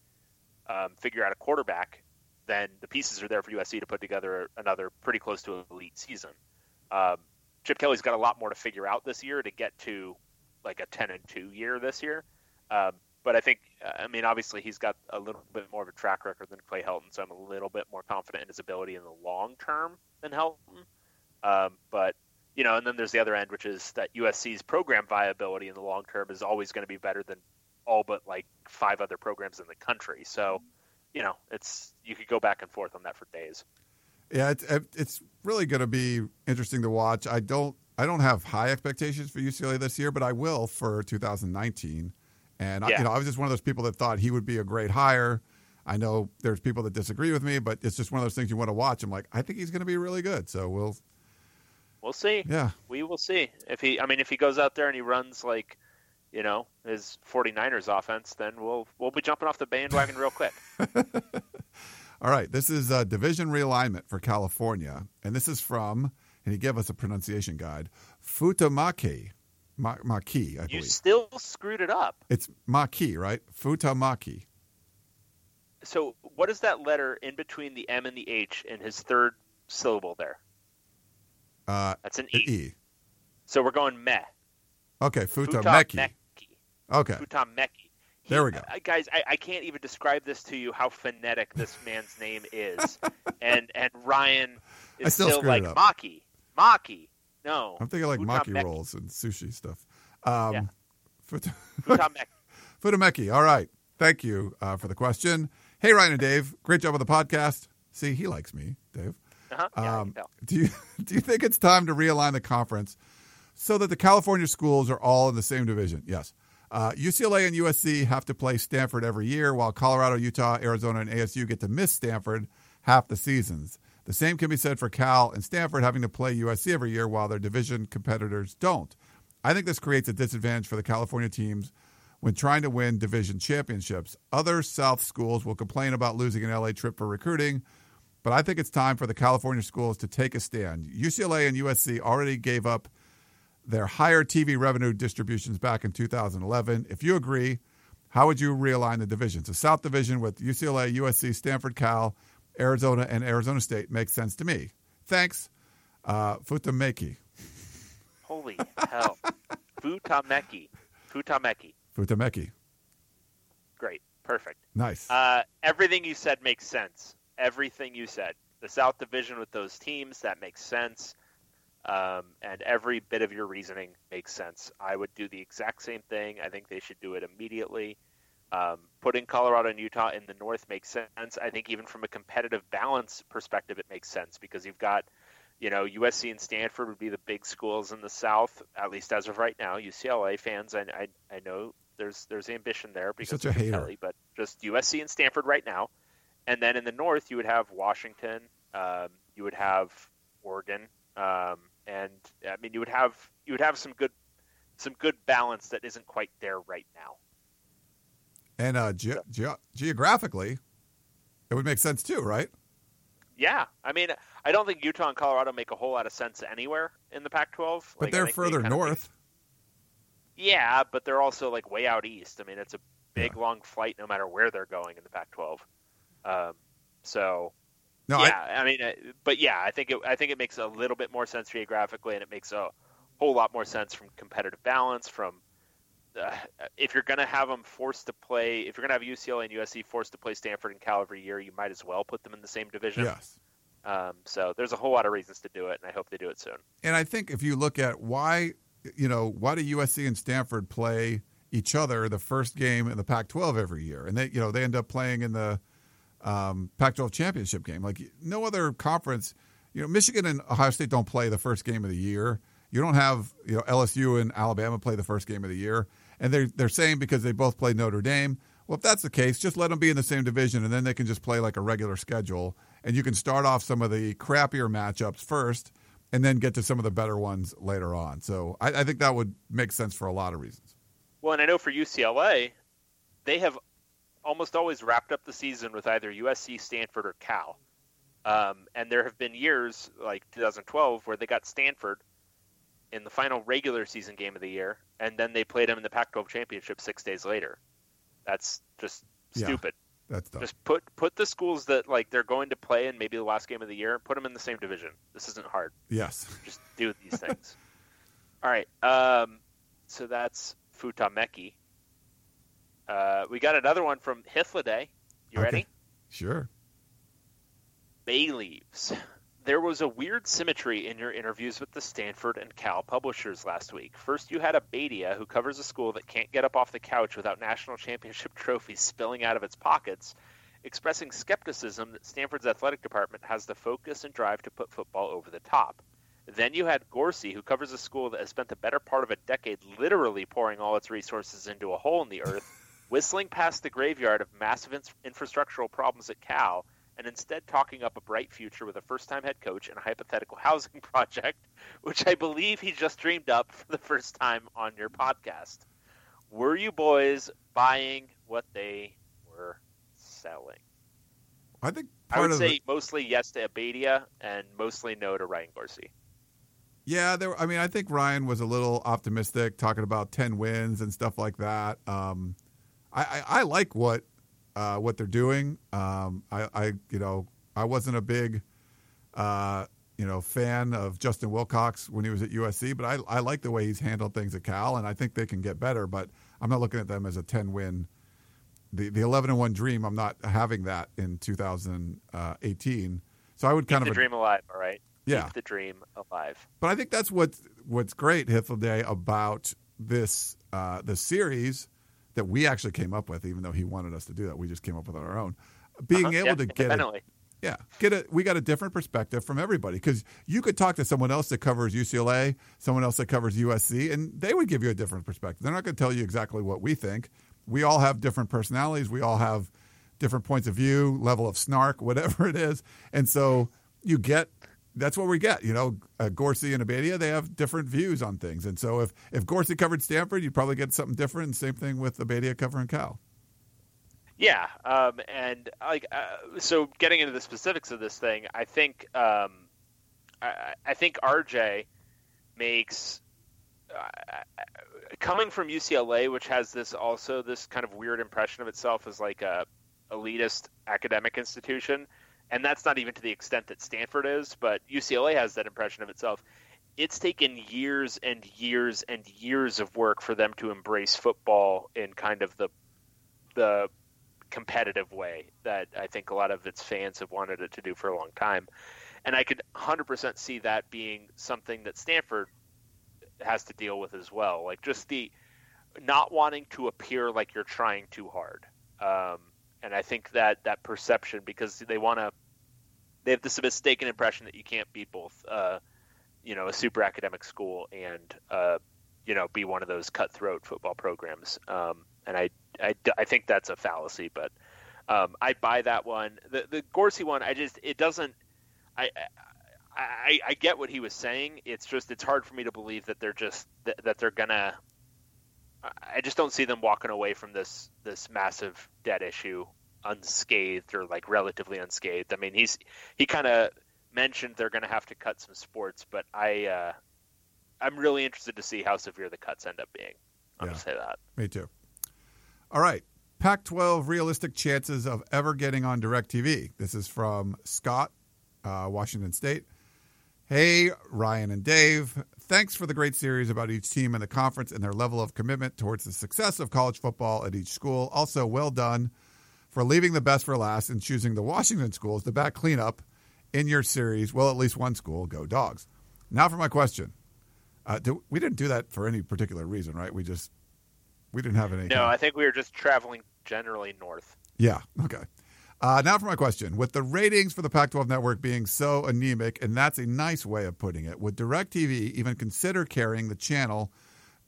[SPEAKER 1] um, figure out a quarterback, then the pieces are there for USC to put together another pretty close to an elite season. Um, Chip Kelly's got a lot more to figure out this year to get to like a 10 and 2 year this year. Um, but I think, I mean, obviously he's got a little bit more of a track record than Clay Helton, so I'm a little bit more confident in his ability in the long term than Helton. Um, but you know, and then there's the other end, which is that USC's program viability in the long term is always going to be better than all but like five other programs in the country. So, you know, it's you could go back and forth on that for days.
[SPEAKER 2] Yeah, it's uh, it's really going to be interesting to watch. I don't I don't have high expectations for UCLA this year, but I will for 2019. And I, you know, I was just one of those people that thought he would be a great hire. I know there's people that disagree with me, but it's just one of those things you want to watch. I'm like, I think he's going to be really good. So we'll,
[SPEAKER 1] We'll see.
[SPEAKER 2] yeah,
[SPEAKER 1] We will see if he. I mean, if he goes out there and he runs like, you know, his 49ers offense, then we'll we'll be jumping off the bandwagon real quick.
[SPEAKER 2] All right, this is a division realignment for California, and this is from, and he gave us a pronunciation guide, Futamaki, Ma- Maki, I
[SPEAKER 1] You
[SPEAKER 2] believe.
[SPEAKER 1] still screwed it up.
[SPEAKER 2] It's Maki, right? Futamaki.
[SPEAKER 1] So, what is that letter in between the M and the H in his third syllable there?
[SPEAKER 2] Uh,
[SPEAKER 1] That's an E.
[SPEAKER 2] E.
[SPEAKER 1] So we're going meh.
[SPEAKER 2] Okay, Futameki. Okay,
[SPEAKER 1] Futameki. He-
[SPEAKER 2] There we go.
[SPEAKER 1] uh, guys, I, I can't even describe this to you how phonetic this man's name is. and and Ryan
[SPEAKER 2] I
[SPEAKER 1] is
[SPEAKER 2] still
[SPEAKER 1] still, like. Maki. Maki. No.
[SPEAKER 2] I'm thinking like maki rolls and sushi stuff. Um,
[SPEAKER 1] Yeah.
[SPEAKER 2] Fut-
[SPEAKER 1] Futameki.
[SPEAKER 2] Futameki. All right. Thank you uh, for the question. Hey, Ryan and Dave. Great job on the podcast. See, he likes me, Dave.
[SPEAKER 1] Uh-huh. Yeah,
[SPEAKER 2] Um, do you do you think it's time to realign the conference so that the California schools are all in the same division? Yes. Uh, UCLA and USC have to play Stanford every year, while Colorado, Utah, Arizona, and ASU get to miss Stanford half the seasons. The same can be said for Cal and Stanford having to play USC every year, while their division competitors don't. I think this creates a disadvantage for the California teams when trying to win division championships. Other South schools will complain about losing an LA trip for recruiting, but I think it's time for the California schools to take a stand. UCLA and USC already gave up their higher TV revenue distributions back in 2011. If you agree, how would you realign the divisions? The South Division with UCLA, USC, Stanford, Cal, Arizona, and Arizona State makes sense to me. Thanks, uh, Futameki.
[SPEAKER 1] Holy hell. Futameki. Futameki.
[SPEAKER 2] Futameki.
[SPEAKER 1] Great. Perfect.
[SPEAKER 2] Nice.
[SPEAKER 1] Uh, everything you said makes sense. Everything you said. The South Division with those teams, that makes sense. Um, and every bit of your reasoning makes sense. I would do the exact same thing. I think they should do it immediately. Um, putting Colorado and Utah in the North makes sense. I think even from a competitive balance perspective, it makes sense because you've got, you know, USC and Stanford would be the big schools in the South, at least as of right now. UCLA fans, I, I, I know there's there's ambition there because
[SPEAKER 2] such a hater.
[SPEAKER 1] Kelly, but just USC and Stanford right now. And then in the North, you would have Washington, um, you would have Oregon, um, and I mean, you would have you would have some good some good balance that isn't quite there right now.
[SPEAKER 2] and uh, ge- ge- geographically, it would make sense too, right?
[SPEAKER 1] Yeah, I mean, I don't think Utah and Colorado make a whole lot of sense anywhere in the Pac-12.
[SPEAKER 2] But
[SPEAKER 1] Like,
[SPEAKER 2] they're
[SPEAKER 1] think they
[SPEAKER 2] further
[SPEAKER 1] make-
[SPEAKER 2] north.
[SPEAKER 1] yeah, but they're also like way out east. I mean, it's a big
[SPEAKER 2] Yeah.
[SPEAKER 1] long flight no matter where they're going in the Pac-12. Um, so
[SPEAKER 2] No,
[SPEAKER 1] yeah, I, mean, uh, but yeah, I think it, I think it makes a little bit more sense geographically, and it makes a whole lot more sense from competitive balance. From uh, if you're going to have them forced to play, if you're going to have UCLA and USC forced to play Stanford and Cal every year, you might as well put them in the same division.
[SPEAKER 2] yes.
[SPEAKER 1] Um, so there's a whole lot of reasons to do it, and I hope they do it soon.
[SPEAKER 2] And I think if you look at why, you know, why do USC and Stanford play each other the first game in the Pac-12 every year, and they, you know, they end up playing in the um, Pac-12 championship game. Like no other conference, you know, Michigan and Ohio State don't play the first game of the year. You don't have, you know, LSU and Alabama play the first game of the year, and they're they're saying because they both play Notre Dame. Well, if that's the case, just let them be in the same division, and then they can just play like a regular schedule, and you can start off some of the crappier matchups first, and then get to some of the better ones later on. So I, I think that would make sense for a lot of reasons.
[SPEAKER 1] Well, and I know for UCLA, they have almost always wrapped up the season with either USC, Stanford, or Cal. Um, and there have been years like 2012 where they got Stanford in the final regular season game of the year, and then they played them in the Pac-12 championship six days later. That's just
[SPEAKER 2] Yeah.
[SPEAKER 1] stupid.
[SPEAKER 2] That's dumb.
[SPEAKER 1] Just put put the schools that like they're going to play in maybe the last game of the year, put them in the same division. This isn't hard.
[SPEAKER 2] yes.
[SPEAKER 1] Just do these things. All right. Um, so that's Futameki. Uh, we got another one from Hifliday. You
[SPEAKER 2] Okay.
[SPEAKER 1] ready?
[SPEAKER 2] Sure.
[SPEAKER 1] Bay leaves. There was a weird symmetry in your interviews with the Stanford and Cal publishers last week. First, you had a Abeytia, who covers a school that can't get up off the couch without national championship trophies spilling out of its pockets, expressing skepticism that Stanford's athletic department has the focus and drive to put football over the top. Then you had Gorcey, who covers a school that has spent the better part of a decade literally pouring all its resources into a hole in the earth, whistling past the graveyard of massive in- infrastructural problems at Cal, and instead talking up a bright future with a first time head coach and a hypothetical housing project, which I believe he just dreamed up for the first time on your podcast. Were you boys buying what they were selling?
[SPEAKER 2] I think
[SPEAKER 1] I would say
[SPEAKER 2] the,
[SPEAKER 1] mostly yes to Abeytia and mostly no to Ryan Gorcey.
[SPEAKER 2] Yeah, there. I mean, I think Ryan was a little optimistic, talking about ten wins and stuff like that. Um, I, I, I like what uh, what they're doing. Um, I, I, you know, I wasn't a big, uh, you know, fan of Justin Wilcox when he was at USC, but I, I like the way he's handled things at Cal, and I think they can get better. But I'm not looking at them as a ten win. The the eleven and one dream. I'm not having that in 2018. So I would kind
[SPEAKER 1] Keep the
[SPEAKER 2] of
[SPEAKER 1] dream alive, all right?
[SPEAKER 2] Yeah.
[SPEAKER 1] Keep the dream alive.
[SPEAKER 2] But I think that's what's what's great, Hiffelday, about this uh, the series that we actually came up with, even though he wanted us to do that. We just came up with it on our own. Being
[SPEAKER 1] Uh-huh,
[SPEAKER 2] able
[SPEAKER 1] yeah,
[SPEAKER 2] to get
[SPEAKER 1] independently.
[SPEAKER 2] yeah, get a we got a different perspective from everybody because you could talk to someone else that covers UCLA, someone else that covers USC, and they would give you a different perspective. They're not going to tell you exactly what we think. We all have different personalities. We all have different points of view, level of snark, whatever it is, and so you get. That's what we get, you know. Uh, and Abeytia, they have different views on things, and so if if Gorcey covered Stanford, you'd probably get something different. And same thing with Abeytia covering Cal.
[SPEAKER 1] Yeah, um, and like uh, so, getting into the specifics of this thing, I think um, I, I think RJ makes uh, coming from UCLA, which has this also this kind of weird impression of itself as like a elitist academic institution, and that's not even to the extent that Stanford is, but UCLA has that impression of itself. It's taken years and years and years of work for them to embrace football in kind of the the competitive way that I think a lot of its fans have wanted it to do for a long time. And I could 100% see that being something that Stanford has to deal with as well. Like just the not wanting to appear like you're trying too hard. Um, and I think that that perception, because they want to, they have this mistaken impression that you can't be both, uh, you know, a super academic school and, uh, you know, be one of those cutthroat football programs. Um, and I, I, I think that's a fallacy, but um, I buy that one. The the Gorcey one, I just it doesn't. I, I I get what he was saying. It's just it's hard for me to believe that they're just that, that they're gonna. I just don't see them walking away from this this massive debt issue unscathed or like relatively unscathed. I mean, he's he kind of mentioned they're going to have to cut some sports, but I uh, I'm really interested to see how severe the cuts end up being. I'll
[SPEAKER 2] Yeah.
[SPEAKER 1] just say that.
[SPEAKER 2] Me too. All right. Pac 12 realistic chances of ever getting on DirecTV. This is from Scott, uh, Washington State. Hey, Ryan and Dave. Thanks for the great series about each team in the conference and their level of commitment towards the success of college football at each school. Also, well done for leaving the best for last and choosing the Washington schools to back cleanup in your series. Well, at least one school, go dogs. Now for my question. Uh, do, we didn't do that for any particular reason, right? We just we didn't have any.
[SPEAKER 1] No, I think we were just traveling generally north.
[SPEAKER 2] Yeah. Okay. Uh, now for my question. With the ratings for the Pac 12 network being so anemic, and that's a nice way of putting it, would DirecTV even consider carrying the channel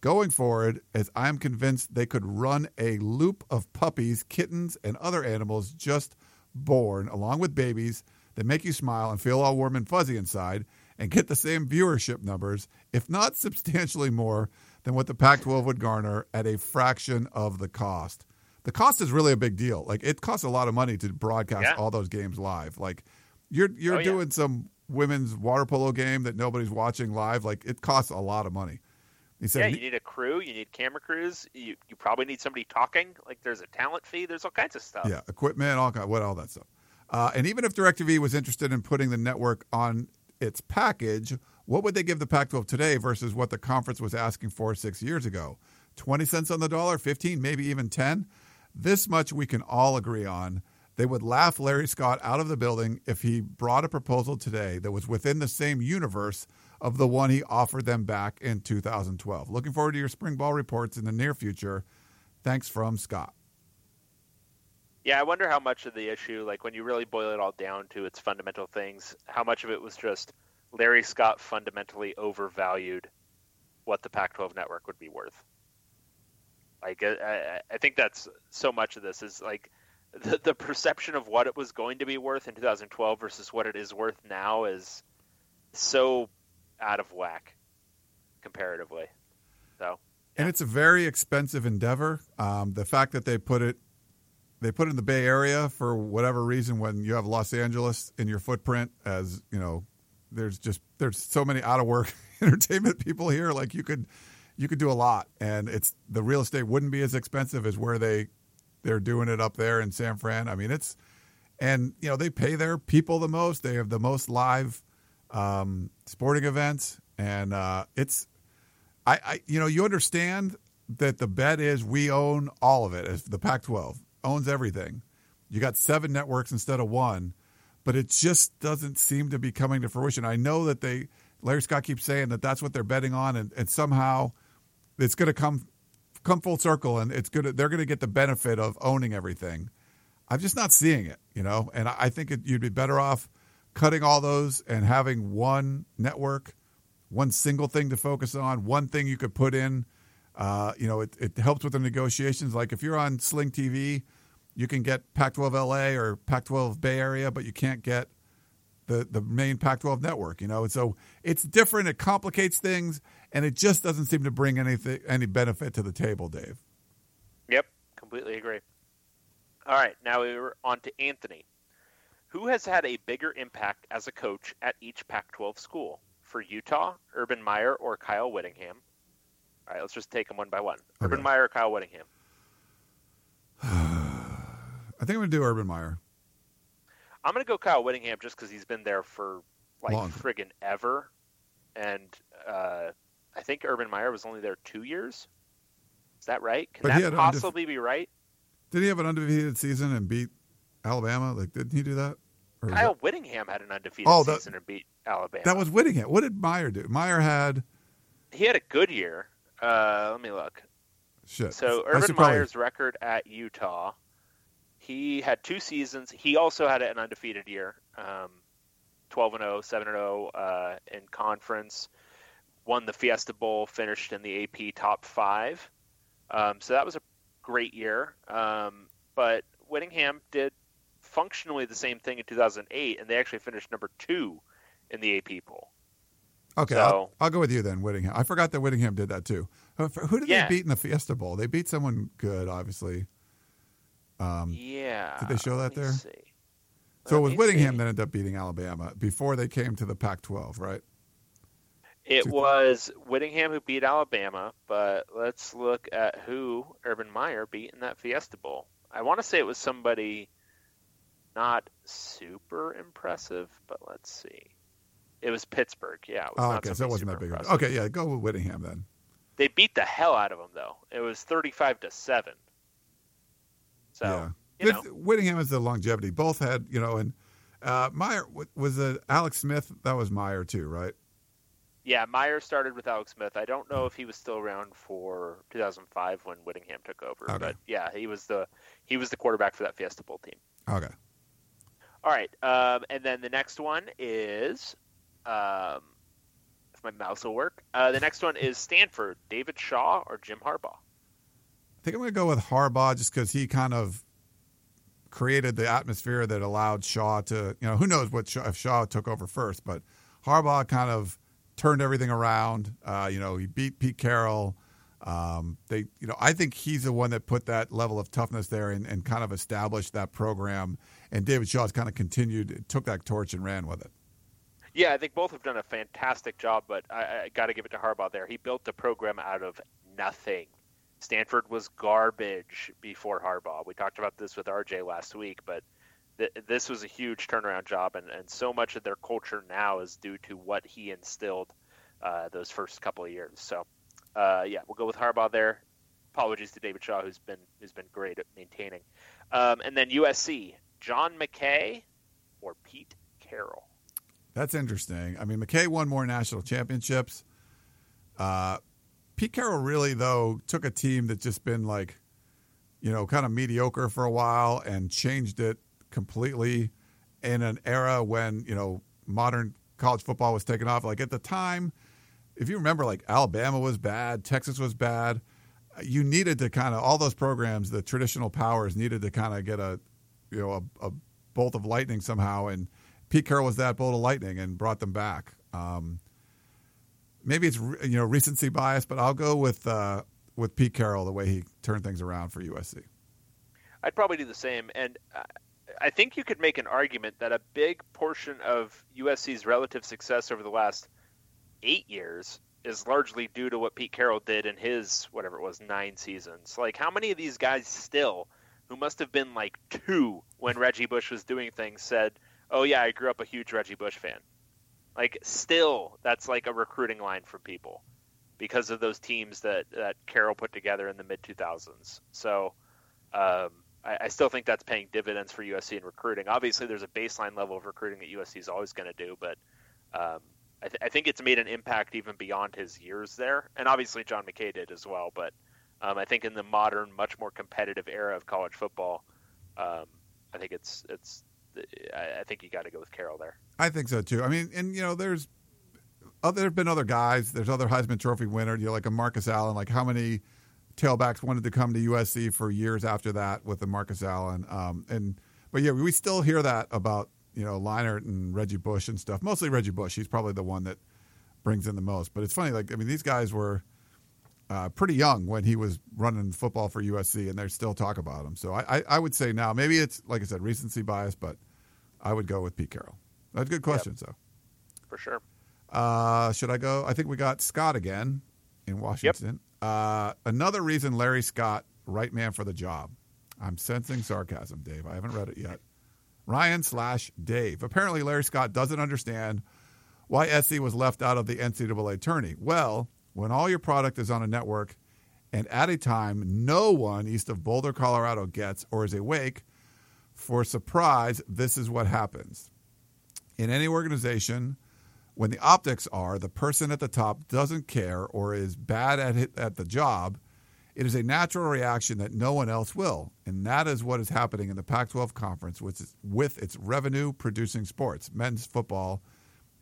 [SPEAKER 2] going forward? As I'm convinced they could run a loop of puppies, kittens, and other animals just born, along with babies, that make you smile and feel all warm and fuzzy inside, and get the same viewership numbers, if not substantially more, than what the Pac 12 would garner at a fraction of the cost the cost is really a big deal. Like it costs a lot of money to broadcast
[SPEAKER 1] Yeah.
[SPEAKER 2] all those games live. Like you're you're
[SPEAKER 1] Oh, yeah.
[SPEAKER 2] doing some women's water polo game that nobody's watching live. Like it costs a lot of money. He said, Yeah,
[SPEAKER 1] you need a crew, you need camera crews, you you probably need somebody talking. Like there's a talent fee, there's all kinds of stuff.
[SPEAKER 2] yeah, equipment, all kind, what all that stuff. Uh, and even if DirecTV was interested in putting the network on its package, what would they give the Pac-12 today versus what the conference was asking for six years ago? Twenty cents on the dollar, fifteen, maybe even ten. This much we can all agree on. They would laugh Larry Scott out of the building if he brought a proposal today that was within the same universe of the one he offered them back in 2012. Looking forward to your spring ball reports in the near future. Thanks from Scott.
[SPEAKER 1] Yeah, I wonder how much of the issue, like when you really boil it all down to its fundamental things, how much of it was just Larry Scott fundamentally overvalued what the Pac-12 network would be worth. Like, I, I, think that's so much of this is like the, the perception of what it was going to be worth in 2012 versus what it is worth now is so out of whack comparatively. So,
[SPEAKER 2] and it's a very expensive endeavor. Um, the fact that they put it, they put it in the Bay Area for whatever reason. When you have Los Angeles in your footprint, as you know, there's just there's so many out of work entertainment people here. Like you could, you could do a lot, and it's the real estate wouldn't be as expensive as where they they're doing it up there in San Fran. I mean, it's and you know they pay their people the most. They have the most live um, sporting events, and uh, it's I, I you know you understand that the bet is we own all of it as the Pac-12 owns everything. You got seven networks instead of one, but it just doesn't seem to be coming to fruition. I know that they Larry Scott keeps saying that that's what they're betting on, and, and somehow it's going to come come full circle, and it's going they're going to get the benefit of owning everything. I'm just not seeing it, you know, and I, I think it, you'd be better off cutting all those and having one network, one single thing to focus on, one thing you could put in. Uh, you know, it, it helps with the negotiations. Like if you're on Sling TV, you can get Pac-12 LA or Pac-12 Bay Area, but you can't get the the main Pac-12 network. You know, and so it's different. It complicates things, and it just doesn't seem to bring anything any benefit to the table, Dave.
[SPEAKER 1] yep, completely agree. All right, now we're on to Anthony. Who has had a bigger impact as a coach at each Pac 12 school? For Utah, Urban Meyer or Kyle Whittingham? All right, let's just take them one by one. Urban Meyer or Kyle Whittingham?
[SPEAKER 2] I think I'm going to do Urban Meyer.
[SPEAKER 1] I'm going to go Kyle Whittingham just because he's been there for like
[SPEAKER 2] Long.
[SPEAKER 1] friggin' ever. And uh, I think Urban Meyer was only there two years. Is that right? Can
[SPEAKER 2] But
[SPEAKER 1] that possibly be right?
[SPEAKER 2] Did he have an undefeated season and beat Alabama? Like, didn't he do that? Or
[SPEAKER 1] Kyle
[SPEAKER 2] that,
[SPEAKER 1] Whittingham had an undefeated
[SPEAKER 2] Oh, that-
[SPEAKER 1] season and beat Alabama.
[SPEAKER 2] that was Whittingham. What did Meyer do? Meyer had
[SPEAKER 1] he had a good year. Uh, let me look.
[SPEAKER 2] shit.
[SPEAKER 1] So Urban
[SPEAKER 2] should probably-
[SPEAKER 1] Meyer's record at Utah, he had two seasons. He also had an undefeated year, um, 12 and 0, 7 and 0 uh, in conference. Won the Fiesta Bowl, finished in the AP top five. Um, so that was a great year. Um, but Whittingham did functionally the same thing in 2008, and they actually finished number two in the AP poll.
[SPEAKER 2] Okay,
[SPEAKER 1] So-
[SPEAKER 2] I'll, I'll go with you then, Whittingham. I forgot that Whittingham did that too. Who did
[SPEAKER 1] Yeah.
[SPEAKER 2] they beat in the Fiesta Bowl? They beat someone good, obviously. Um,
[SPEAKER 1] Yeah.
[SPEAKER 2] did they show that there?
[SPEAKER 1] see.
[SPEAKER 2] so it was Whittingham
[SPEAKER 1] see.
[SPEAKER 2] that ended up beating Alabama before they came to the Pac-12, right?
[SPEAKER 1] It was Whittingham who beat Alabama, but let's look at who Urban Meyer beat in that Fiesta Bowl. I want to say it was somebody not super impressive, but let's see. It was Pittsburgh. Yeah. It was
[SPEAKER 2] Oh, okay, so it wasn't that big. A-
[SPEAKER 1] impressive.
[SPEAKER 2] Okay, yeah, go with Whittingham then.
[SPEAKER 1] They beat the hell out of them though. It was thirty-five to seven. So
[SPEAKER 2] yeah,
[SPEAKER 1] you know,
[SPEAKER 2] Whittingham has the longevity. Both had, you know, and uh, Meyer was it Alex Smith. That was Meyer too, right?
[SPEAKER 1] Yeah, Meyer started with Alex Smith. I don't know if he was still around for 2005 when Whittingham took over,
[SPEAKER 2] Okay.
[SPEAKER 1] but yeah, he was the he was the quarterback for that Fiesta Bowl team.
[SPEAKER 2] Okay.
[SPEAKER 1] All right, um, and then the next one is, um, if my mouse will work. Uh, the next one is Stanford, David Shaw or Jim Harbaugh.
[SPEAKER 2] I think I'm going to go with Harbaugh just because he kind of created the atmosphere that allowed Shaw to, you know, who knows what Shaw, if Shaw took over first, but Harbaugh kind of turned everything around. Uh, you know, he beat Pete Carroll. Um, they, you know, I think he's the one that put that level of toughness there and, and kind of established that program. And David Shaw's kind of continued, took that torch and ran with it.
[SPEAKER 1] Yeah, I think both have done a fantastic job, but I, I got to give it to Harbaugh there. He built the program out of nothing. Stanford was garbage before Harbaugh. We talked about this with RJ last week, but th- this was a huge turnaround job, and, and so much of their culture now is due to what he instilled uh, those first couple of years. So, uh, yeah, we'll go with Harbaugh there. Apologies to David Shaw, who's been who's been great at maintaining. Um, and then USC, John McKay or Pete Carroll.
[SPEAKER 2] That's interesting. I mean, McKay won more national championships. Uh, Pete Carroll really, though, took a team that's just been like, you know, kind of mediocre for a while and changed it completely in an era when, you know, modern college football was taking off. Like at the time, if you remember, like Alabama was bad, Texas was bad. You needed to kind of, all those programs, the traditional powers needed to kind of get a, you know, a, a bolt of lightning somehow. And Pete Carroll was that bolt of lightning and brought them back. Um, maybe it's you know recency bias, but I'll go with uh, with Pete Carroll the way he turned things around for USC.
[SPEAKER 1] I'd probably do the same. And uh, I think you could make an argument that a big portion of USC's relative success over the last eight years is largely due to what Pete Carroll did in his, whatever it was, nine seasons. Like, how many of these guys still, who must have been like two when Reggie Bush was doing things, said, Oh, yeah, I grew up a huge Reggie Bush fan? Like, still, that's like a recruiting line for people because of those teams that, that Carroll put together in the mid 2000s. So, um, I, I still think that's paying dividends for USC in recruiting. Obviously, there's a baseline level of recruiting that USC is always going to do, but um, I, th- I think it's made an impact even beyond his years there. And obviously, John McKay did as well. But um, I think in the modern, much more competitive era of college football, um, I think it's it's. I, I think you got to go with Carroll there.
[SPEAKER 2] I think so too. I mean, and you know, there's other there've been other guys. There's other Heisman Trophy winner. You know, like a Marcus Allen. Like how many tailbacks wanted to come to USC for years after that with the Marcus Allen. Um, and but yeah, we still hear that about you know Leinart and Reggie Bush and stuff. Mostly Reggie Bush. He's probably the one that brings in the most. But it's funny. Like I mean, these guys were uh, pretty young when he was running football for USC, and they still talk about him. So I, I, I would say now maybe it's like I said recency bias, but I would go with Pete Carroll. That's a good question. So
[SPEAKER 1] for sure.
[SPEAKER 2] uh, should I go? I think we got Scott again in Washington. Uh, another reason Larry Scott, right man for the job. I'm sensing sarcasm, Dave. I haven't read it yet. Ryan slash Dave. Apparently, Larry Scott doesn't understand why SC was left out of the NCAA tourney. Well, when all your product is on a network and at a time no one east of Boulder, Colorado gets or is awake, for surprise, this is what happens. In any organization, when the optics are the person at the top doesn't care or is bad at it, at the job, it is a natural reaction that no one else will, and that is what is happening in the Pac-12 conference, which is with its revenue-producing sports, men's football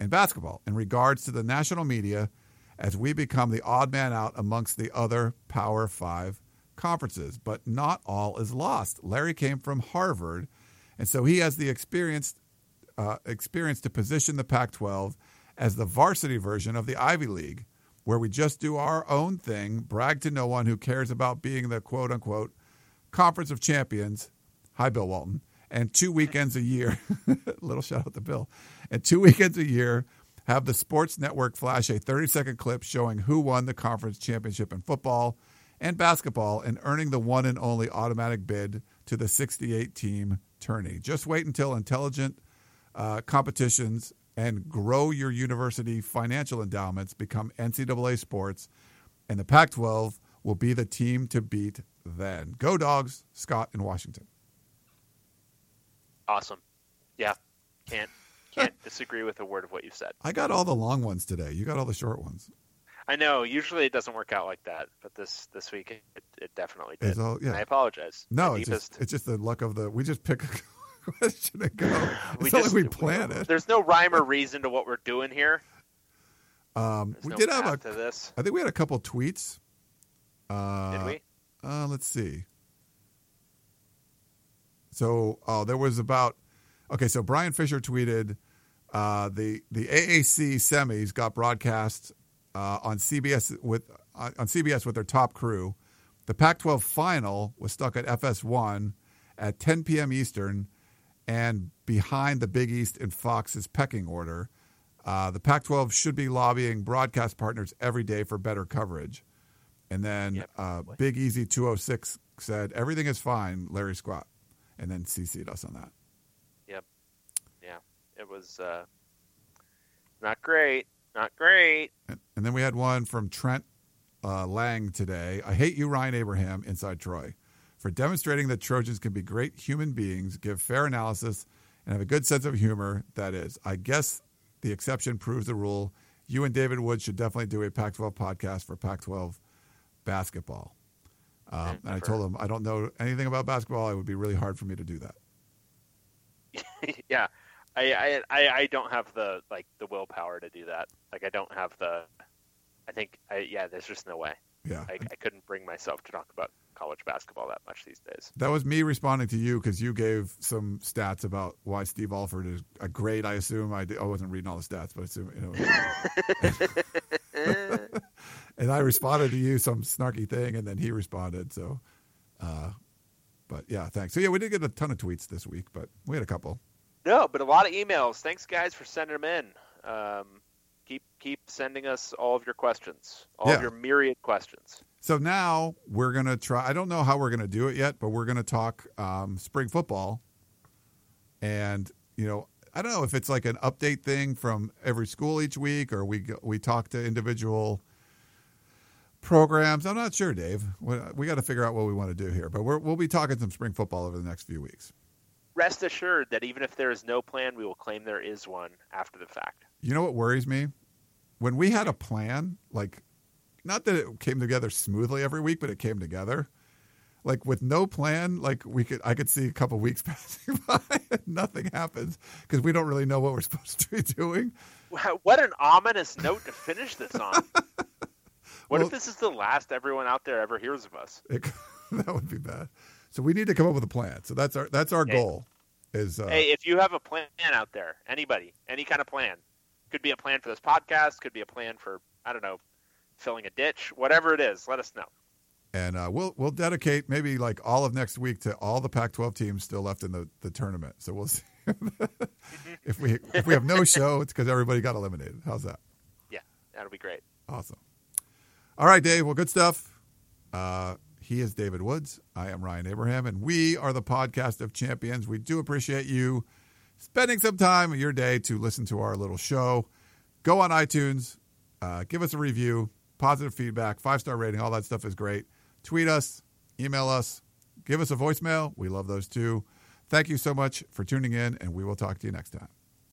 [SPEAKER 2] and basketball, in regards to the national media, as we become the odd man out amongst the other Power Five conferences. But not all is lost. Larry came from Harvard, and so he has the experience uh, experience to position the Pac-12 as the varsity version of the Ivy League, where we just do our own thing, brag to no one who cares about being the quote unquote conference of champions. Hi, Bill Walton. And two weekends a year, little shout out to Bill, and two weekends a year have the Sports Network flash a 30 second clip showing who won the conference championship in football and basketball and earning the one and only automatic bid to the 68 team tourney. Just wait until intelligent uh, competitions and grow your university financial endowments become NCAA sports, and the Pac 12 will be the team to beat then. Go, dogs, Scott in Washington.
[SPEAKER 1] Awesome. Yeah. Can't can't disagree with a word of what you said.
[SPEAKER 2] I got all the long ones today. You got all the short ones.
[SPEAKER 1] I know. Usually it doesn't work out like that, but this this week it, it definitely did.
[SPEAKER 2] All- yeah.
[SPEAKER 1] And I apologize.
[SPEAKER 2] No, it's just, it's just the luck of the. We just pick a question and go.
[SPEAKER 1] we
[SPEAKER 2] It's not
[SPEAKER 1] just-
[SPEAKER 2] like we plan it.
[SPEAKER 1] There's no rhyme or reason to what we're doing here.
[SPEAKER 2] Um, we
[SPEAKER 1] no
[SPEAKER 2] did have a.
[SPEAKER 1] to this.
[SPEAKER 2] I think we had a couple tweets. Uh,
[SPEAKER 1] Did we?
[SPEAKER 2] Uh, let's see. So, oh, there was about okay. So Brian Fisher tweeted uh, the the AAC semis got broadcast uh, on CBS with uh, on CBS with their top crew. The Pac-12 final was stuck at FS1 at 10 p.m. Eastern and behind the Big East in Fox's pecking order. Uh, the Pac-12 should be lobbying broadcast partners every day for better coverage. And then
[SPEAKER 1] Yep.
[SPEAKER 2] uh, Big Easy 206 said, everything is fine, Larry Squat. And then CC'd us on that.
[SPEAKER 1] Yep. Yeah. It was uh, not great. Not great.
[SPEAKER 2] And, and then we had one from Trent uh, Lang today. I hate you, Ryan Abraham, inside Troy, for demonstrating that Trojans can be great human beings, give fair analysis, and have a good sense of humor. That is, I guess the exception proves the rule. You and David Wood should definitely do a Pac 12 podcast for Pac 12 basketball. Um, and I told him I don't know anything about basketball. It would be really hard for me to do that.
[SPEAKER 1] yeah. I, I I I don't have the like the willpower to do that. Like I don't have the. I think I yeah. There's just no way.
[SPEAKER 2] Yeah.
[SPEAKER 1] I, I couldn't bring myself to talk about college basketball that much these days.
[SPEAKER 2] That was me responding to you because you gave some stats about why Steve Alford is a great. I assume I, did, I wasn't reading all the stats, but I assume you know. and I responded to you some snarky thing, and then he responded. So, uh, but yeah, thanks. So yeah, we did get a ton of tweets this week, but we had a couple.
[SPEAKER 1] No, but a lot of emails. Thanks, guys, for sending them in. Um, keep keep sending us all of your questions, all
[SPEAKER 2] Yeah.
[SPEAKER 1] of your myriad questions.
[SPEAKER 2] So now we're gonna try. I don't know how we're gonna do it yet, but we're gonna talk um, spring football, and you know, I don't know if it's like an update thing from every school each week, or we we talk to individual programs. I'm not sure, Dave. We, we got to figure out what we want to do here, but we're, we'll be talking some spring football over the next few weeks.
[SPEAKER 1] Rest assured that even if there is no plan, we will claim there is one after the fact.
[SPEAKER 2] You know what worries me? When we had a plan, like not that it came together smoothly every week, but it came together. Like with no plan, like we could I could see a couple weeks passing by and nothing happens because we don't really know what we're supposed to be doing.
[SPEAKER 1] What an ominous note to finish this on. What
[SPEAKER 2] Well-
[SPEAKER 1] if this is the last everyone out there ever hears of us?
[SPEAKER 2] It, that would be bad. So we need to come up with a plan. So that's our that's our
[SPEAKER 1] Hey.
[SPEAKER 2] goal. Is uh,
[SPEAKER 1] Hey, if you have a plan out there, anybody, any kind of plan, could be a plan for this podcast, could be a plan for I don't know, filling a ditch, whatever it is. Let us know.
[SPEAKER 2] And uh, we'll we'll dedicate maybe like all of next week to all the Pac-12 teams still left in the, the tournament. So we'll see if we if we have no show, it's because everybody got eliminated. How's that?
[SPEAKER 1] Yeah, that'll be great.
[SPEAKER 2] Awesome. All right, Dave. Well, good stuff. Uh, he is David Woods. I am Ryan Abraham, and we are the podcast of champions. We do appreciate you spending some time of your day to listen to our little show. Go on iTunes, uh, give us a review, positive feedback, five star rating, all that stuff is great. Tweet us, email us, give us a voicemail. We love those too. Thank you so much for tuning in, and we will talk to you next time.